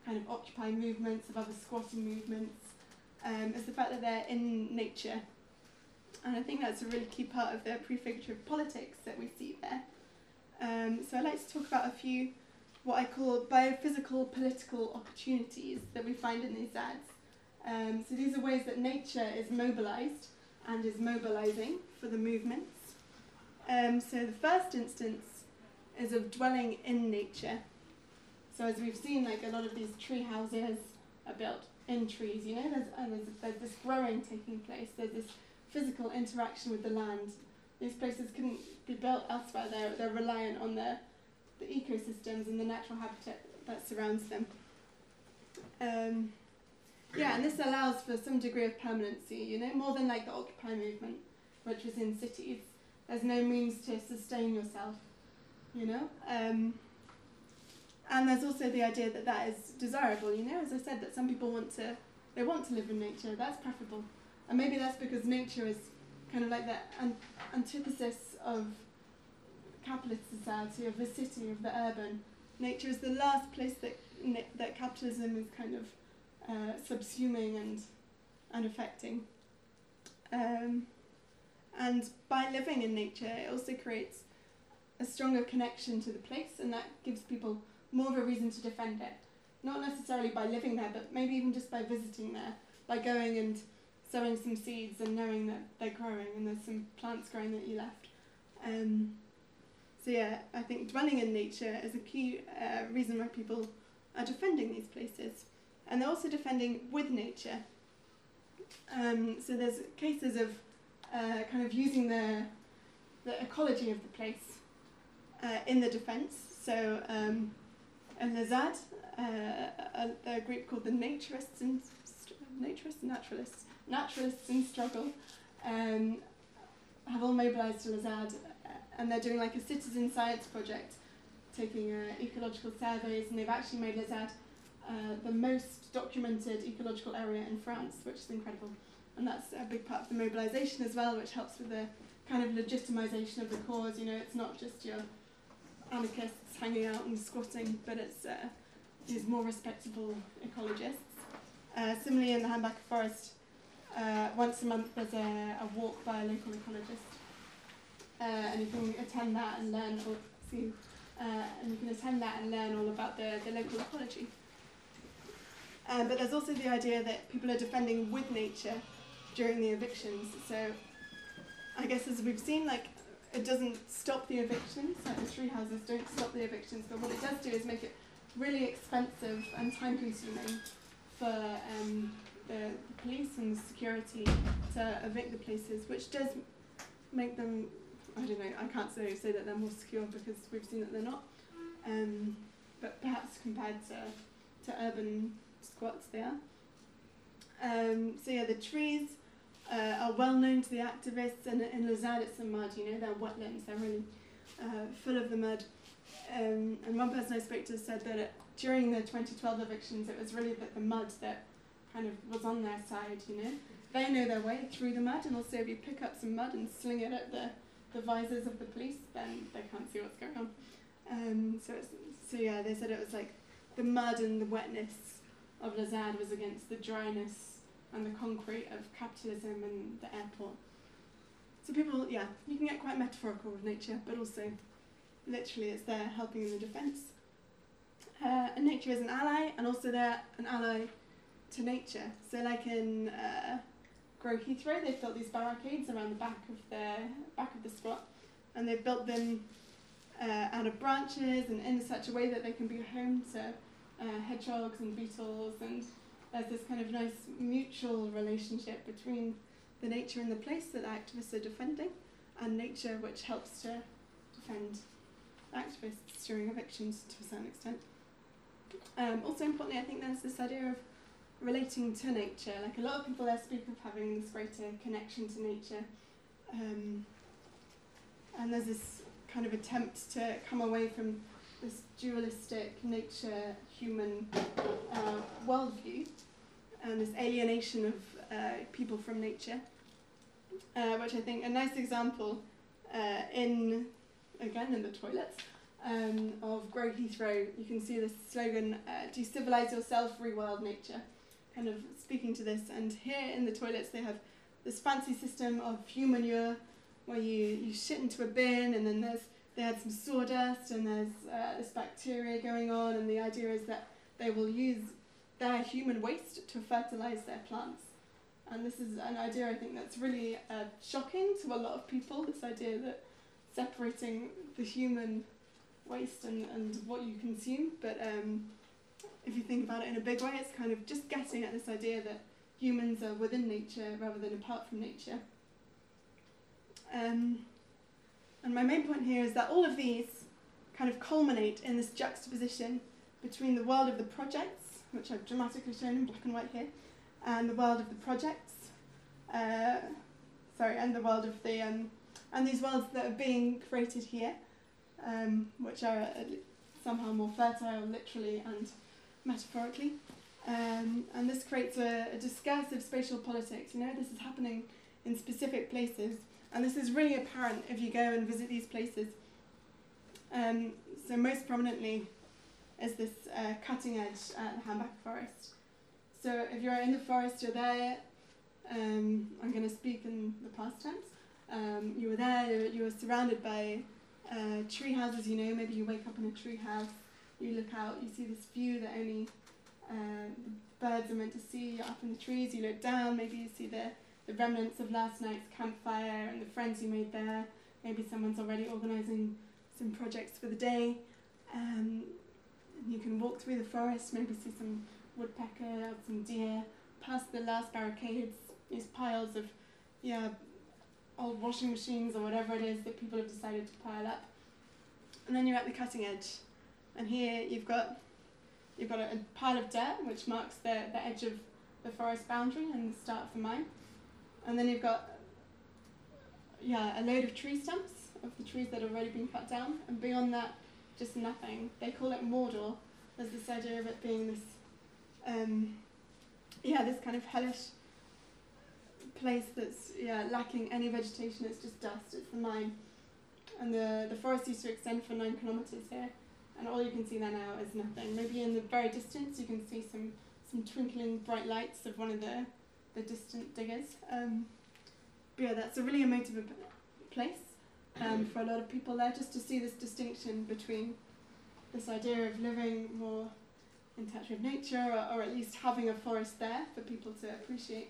kind of occupy movements, of other squatting movements, um, is the fact that they're in nature. And I think that's a really key part of the prefigurative politics that we see there. Um, so I'd like to talk about a few what I call biophysical political opportunities that we find in these ZADs. Um, so these are ways that nature is mobilized and is mobilizing for the movements. Um, so the first instance is of dwelling in nature. So as we've seen, like a lot of these tree houses are built in trees. You know, there's, and there's, there's this growing taking place. There's this physical interaction with the land. These places couldn't be built elsewhere. They're, they're reliant on the, the ecosystems and the natural habitat that surrounds them. Um, yeah, and this allows for some degree of permanency, you know, more than like the Occupy movement, which was in cities. There's no means to sustain yourself, you know. Um, and there's also the idea that that is desirable, you know, as I said, that some people want to, they want to live in nature, that's preferable. And maybe that's because nature is kind of like the an- antithesis of capitalist society, of the city, of the urban. Nature is the last place that, that capitalism is kind of uh, subsuming and, and affecting. Um, and by living in nature, it also creates a stronger connection to the place, and that gives people more of a reason to defend it. Not necessarily by living there, but maybe even just by visiting there, by going and sowing some seeds and knowing that they're growing and there's some plants growing that you left. Um, so yeah, I think dwelling in nature is a key uh, reason why people are defending these places, and they're also defending with nature. Um, so there's cases of uh, kind of using the the ecology of the place uh, in the defence. So um, La ZAD, uh, a, a, group called the Naturists and Naturists, Naturalists, Naturalists in Struggle, um, have all mobilised to La ZAD, and they're doing like a citizen science project, taking uh, ecological surveys, and they've actually made La ZAD uh, the most documented ecological area in France, which is incredible. And that's a big part of the mobilisation as well, which helps with the kind of legitimisation of the cause. You know, it's not just your anarchists hanging out and squatting, but it's uh, these more respectable ecologists. Uh, similarly, in the Hambacher Forest, uh, once a month there's a, a walk by a local ecologist, uh, and you can attend that and learn. Or see, uh, and you can attend that and learn all about the, the local ecology. Um, but there's also the idea that people are defending with nature during the evictions. So I guess as we've seen, like it doesn't stop the evictions, like the tree houses don't stop the evictions, but what it does do is make it really expensive and time consuming for um, the police and the security to evict the places, which does make them, I don't know, I can't say, say that they're more secure because we've seen that they're not. Um, but perhaps compared to, to urban squats, they are. Um, so yeah, the trees uh, are well known to the activists, and in La ZAD it's the mud, you know, they're wetlands, they're really uh, full of the mud. Um, and one person I spoke to said that it, during the 2012 evictions, it was really that the mud that kind of was on their side, you know. They know their way through the mud, and also if you pick up some mud and sling it at the, the visors of the police, then they can't see what's going on. Um, so, so yeah, they said it was like the mud and the wetness of La ZAD was against the dryness and the concrete of capitalism and the airport. So people, yeah, you can get quite metaphorical with nature, but also literally it's there helping in the defence. Uh, and nature is an ally, and also they're an ally to nature. So like in uh, Grow Heathrow, they've built these barricades around the back of the back of the squat, and they've built them uh, out of branches and in such a way that they can be home to uh, hedgehogs and beetles and there's this kind of nice mutual relationship between the nature and the place that activists are defending, and nature which helps to defend activists during evictions to a certain extent. Um, also importantly, I think there's this idea of relating to nature. Like a lot of people there speak of having this greater connection to nature, um, and there's this kind of attempt to come away from this dualistic nature human uh, worldview and this alienation of uh, people from nature, uh, which I think a nice example uh, in, again, in the toilets um, of Grow Heathrow, you can see this slogan, uh, decivilize yourself, rewild nature, kind of speaking to this. And here in the toilets, they have this fancy system of human manure where you, you shit into a bin and then there's they had some sawdust and there's uh, this bacteria going on, and the idea is that they will use their human waste to fertilize their plants. And this is an idea I think that's really uh, shocking to a lot of people. This idea that separating the human waste and, and what you consume, but um, if you think about it in a big way, it's kind of just getting at this idea that humans are within nature rather than apart from nature. Um, and my main point here is that all of these kind of culminate in this juxtaposition between the world of the projects, which I've dramatically shown in black and white here, and the world of the projects, uh, sorry, and the world of the, um, and these worlds that are being created here, um, which are uh, somehow more fertile, literally and metaphorically. Um, and this creates a, a discursive spatial politics. You know, this is happening in specific places, and this is really apparent if you go and visit these places. Um, so most prominently is this uh, cutting edge at Hambach Forest. So if you're in the forest, you're there. Um, I'm going to speak in the past tense. Um, you were there. You were surrounded by uh, tree houses. You know, maybe you wake up in a tree house. You look out. You see this view that only the birds are meant to see. You're up in the trees. You look down. Maybe you see the the remnants of last night's campfire and the friends you made there. Maybe someone's already organising some projects for the day. Um, you can walk through the forest, maybe see some woodpecker, some deer, past the last barricades, these piles of, yeah, old washing machines or whatever it is that people have decided to pile up. And then you're at the cutting edge, and here you've got you've got a, pile of dirt which marks the, the edge of the forest boundary and the start of the mine. And then you've got yeah, a load of tree stumps of the trees that have already been cut down, and beyond that, just nothing. They call it Mordor. There's this idea of it being this, um, yeah, this kind of hellish place that's yeah lacking any vegetation. It's just dust. It's the mine, and the the forest used to extend for nine kilometers here, and all you can see there now is nothing. Maybe in the very distance you can see some some twinkling bright lights of one of the the distant diggers. Um, but yeah, that's a really emotive place um, for a lot of people there, just to see this distinction between this idea of living more in touch with nature, or, or at least having a forest there for people to appreciate,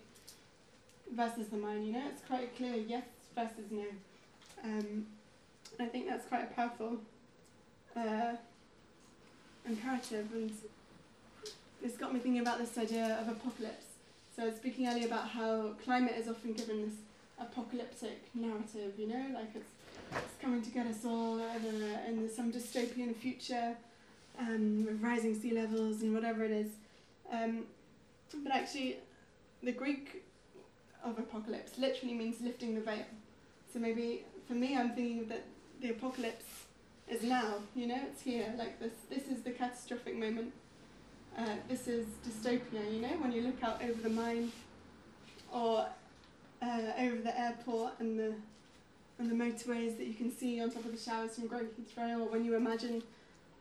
versus the mine. You know, it's quite clear yes versus no. Um, I think that's quite a powerful uh, imperative, and it's got me thinking about this idea of apocalypse. So I was speaking earlier about how climate is often given this apocalyptic narrative, you know, like it's, it's coming to get us all in, a, in some dystopian future um, with rising sea levels and whatever it is. Um, but actually, the Greek of apocalypse literally means lifting the veil. So maybe for me, I'm thinking that the apocalypse is now, you know, it's here. Like this, this is the catastrophic moment uh, this is dystopia, you know, when you look out over the mine or uh, over the airport and the and the motorways that you can see on top of the showers from Grow Heathrow, or when you imagine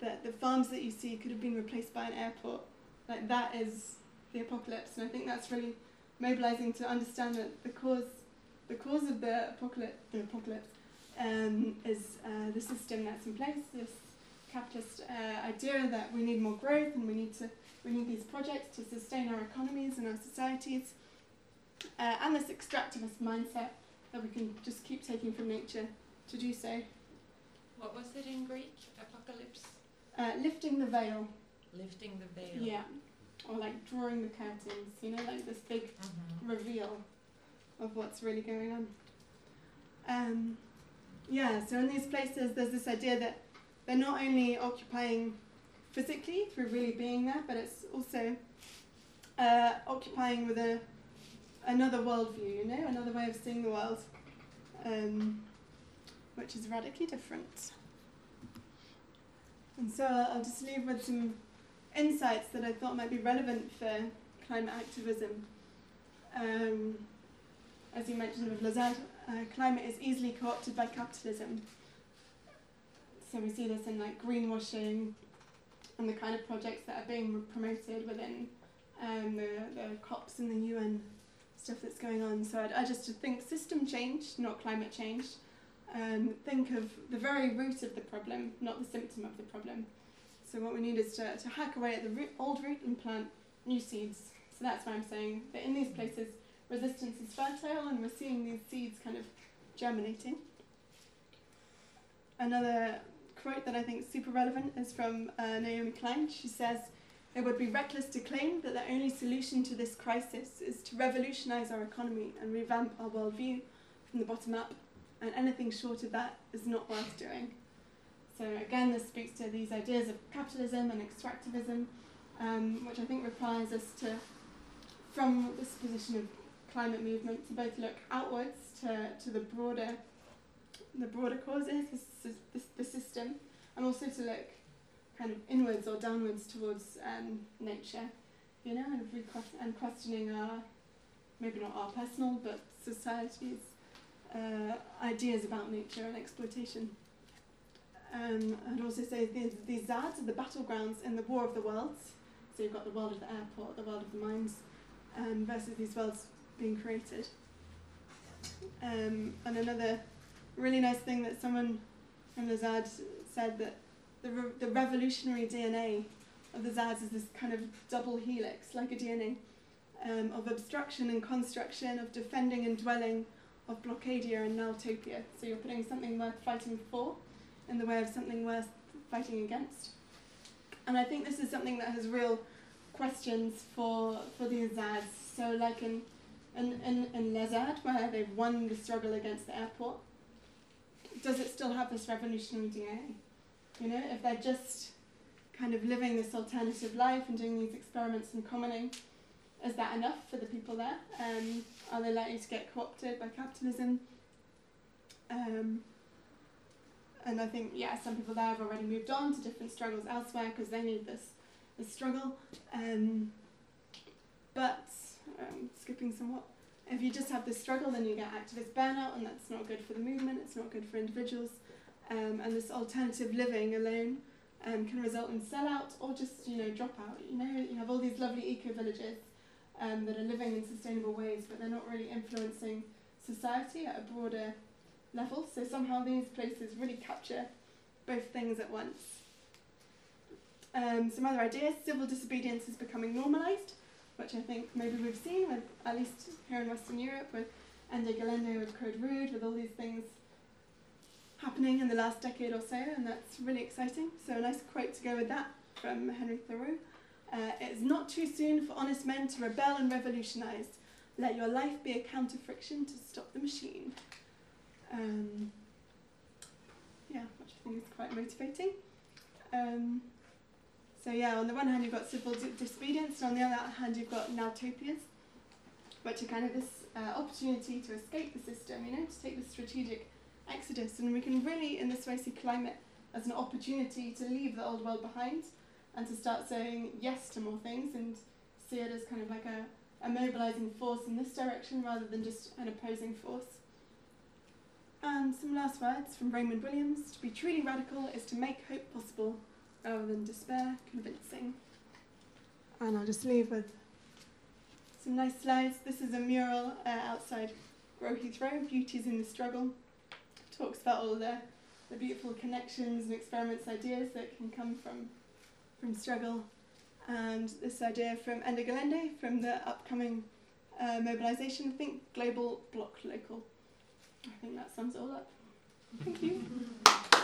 that the farms that you see could have been replaced by an airport, like that is the apocalypse. And I think that's really mobilizing to understand that the cause, the cause of the apocalypse, the apocalypse, um, is uh, the system that's in place. This capitalist uh, idea that we need more growth and we need to we need these projects to sustain our economies and our societies, uh, and this extractivist mindset that we can just keep taking from nature to do so. What was it in Greek? Apocalypse? Uh, lifting the veil. Lifting the veil. Yeah. Or like drawing the curtains, you know, like this big Mhm. reveal of what's really going on. Um, yeah, so in these places, there's this idea that they're not only occupying physically through really being there, but it's also uh, occupying with a another worldview, you know, another way of seeing the world, um, which is radically different. And so I'll just leave with some insights that I thought might be relevant for climate activism. Um, as you mentioned with La ZAD, uh, climate is easily co-opted by capitalism. So we see this in like greenwashing and the kind of projects that are being promoted within um, the, the COPs and the UN stuff that's going on. So I, I just think system change, not climate change. and think of the very root of the problem, not the symptom of the problem. So what we need is to, to hack away at the root, old root and plant new seeds. So that's why I'm saying that in these places resistance is fertile and we're seeing these seeds kind of germinating. Another quote that I think is super relevant is from uh, Naomi Klein. She says, It would be reckless to claim that the only solution to this crisis is to revolutionize our economy and revamp our worldview from the bottom up, and anything short of that is not worth doing. So, again, this speaks to these ideas of capitalism and extractivism, um, which I think requires us to, from this position of climate movement, to both look outwards to, to the broader the broader causes, the, the, the system, and also to look kind of inwards or downwards towards um, nature, you know, and, and questioning our, maybe not our personal, but society's uh, ideas about nature and exploitation. Um, I'd also say these, these ZADs are the battlegrounds in the War of the Worlds. So you've got the world of the airport, the world of the mines, um, versus these worlds being created. Um, and another really nice thing that someone from the ZAD said that the, re- the revolutionary DNA of the ZADs is this kind of double helix, like a DNA, um, of obstruction and construction, of defending and dwelling, of blockadia and Nowtopia. So you're putting something worth fighting for in the way of something worth fighting against. And I think this is something that has real questions for, for the ZADs. So like in, in, in, in La ZAD, where they've won the struggle against the airport, does it still have this revolutionary DNA? You know, if they're just kind of living this alternative life and doing these experiments and commoning, is that enough for the people there? Um, are they likely to get co-opted by capitalism? Um, and I think, yeah, some people there have already moved on to different struggles elsewhere because they need this, this struggle. Um, but, um, skipping somewhat, if you just have this struggle, then you get activist burnout, and that's not good for the movement, it's not good for individuals. Um, and this alternative living alone um, can result in sellout or just, you know, dropout. You know, you have all these lovely eco villages um, that are living in sustainable ways, but they're not really influencing society at a broader level. So somehow these places really capture both things at once. Um, some other ideas civil disobedience is becoming normalised which I think maybe we've seen with at least here in Western Europe with Ende Gelände, with Code Rouge, with all these things happening in the last decade or so, and that's really exciting. So a nice quote to go with that from Henry Thoreau. Uh, it is not too soon for honest men to rebel and revolutionize. Let your life be a counter friction to stop the machine. Um, yeah, which I think is quite motivating. Um, so yeah, on the one hand you've got civil disobedience, and on the other hand you've got Nowtopias, which are kind of this uh, opportunity to escape the system, you know, to take the strategic exodus. And we can really, in this way, see climate as an opportunity to leave the old world behind and to start saying yes to more things and see it as kind of like a, a mobilizing force in this direction rather than just an opposing force. And some last words from Raymond Williams To be truly radical is to make hope possible rather than despair, convincing. And I'll just leave with some nice slides. This is a mural uh, outside Grow Heathrow, Beauties in the Struggle. It Talks about all the, the beautiful connections and experiments, ideas that can come from, from struggle. And this idea from Ende Gelände, from the upcoming uh, mobilisation, I think global block local. I think that sums it all up. Thank you.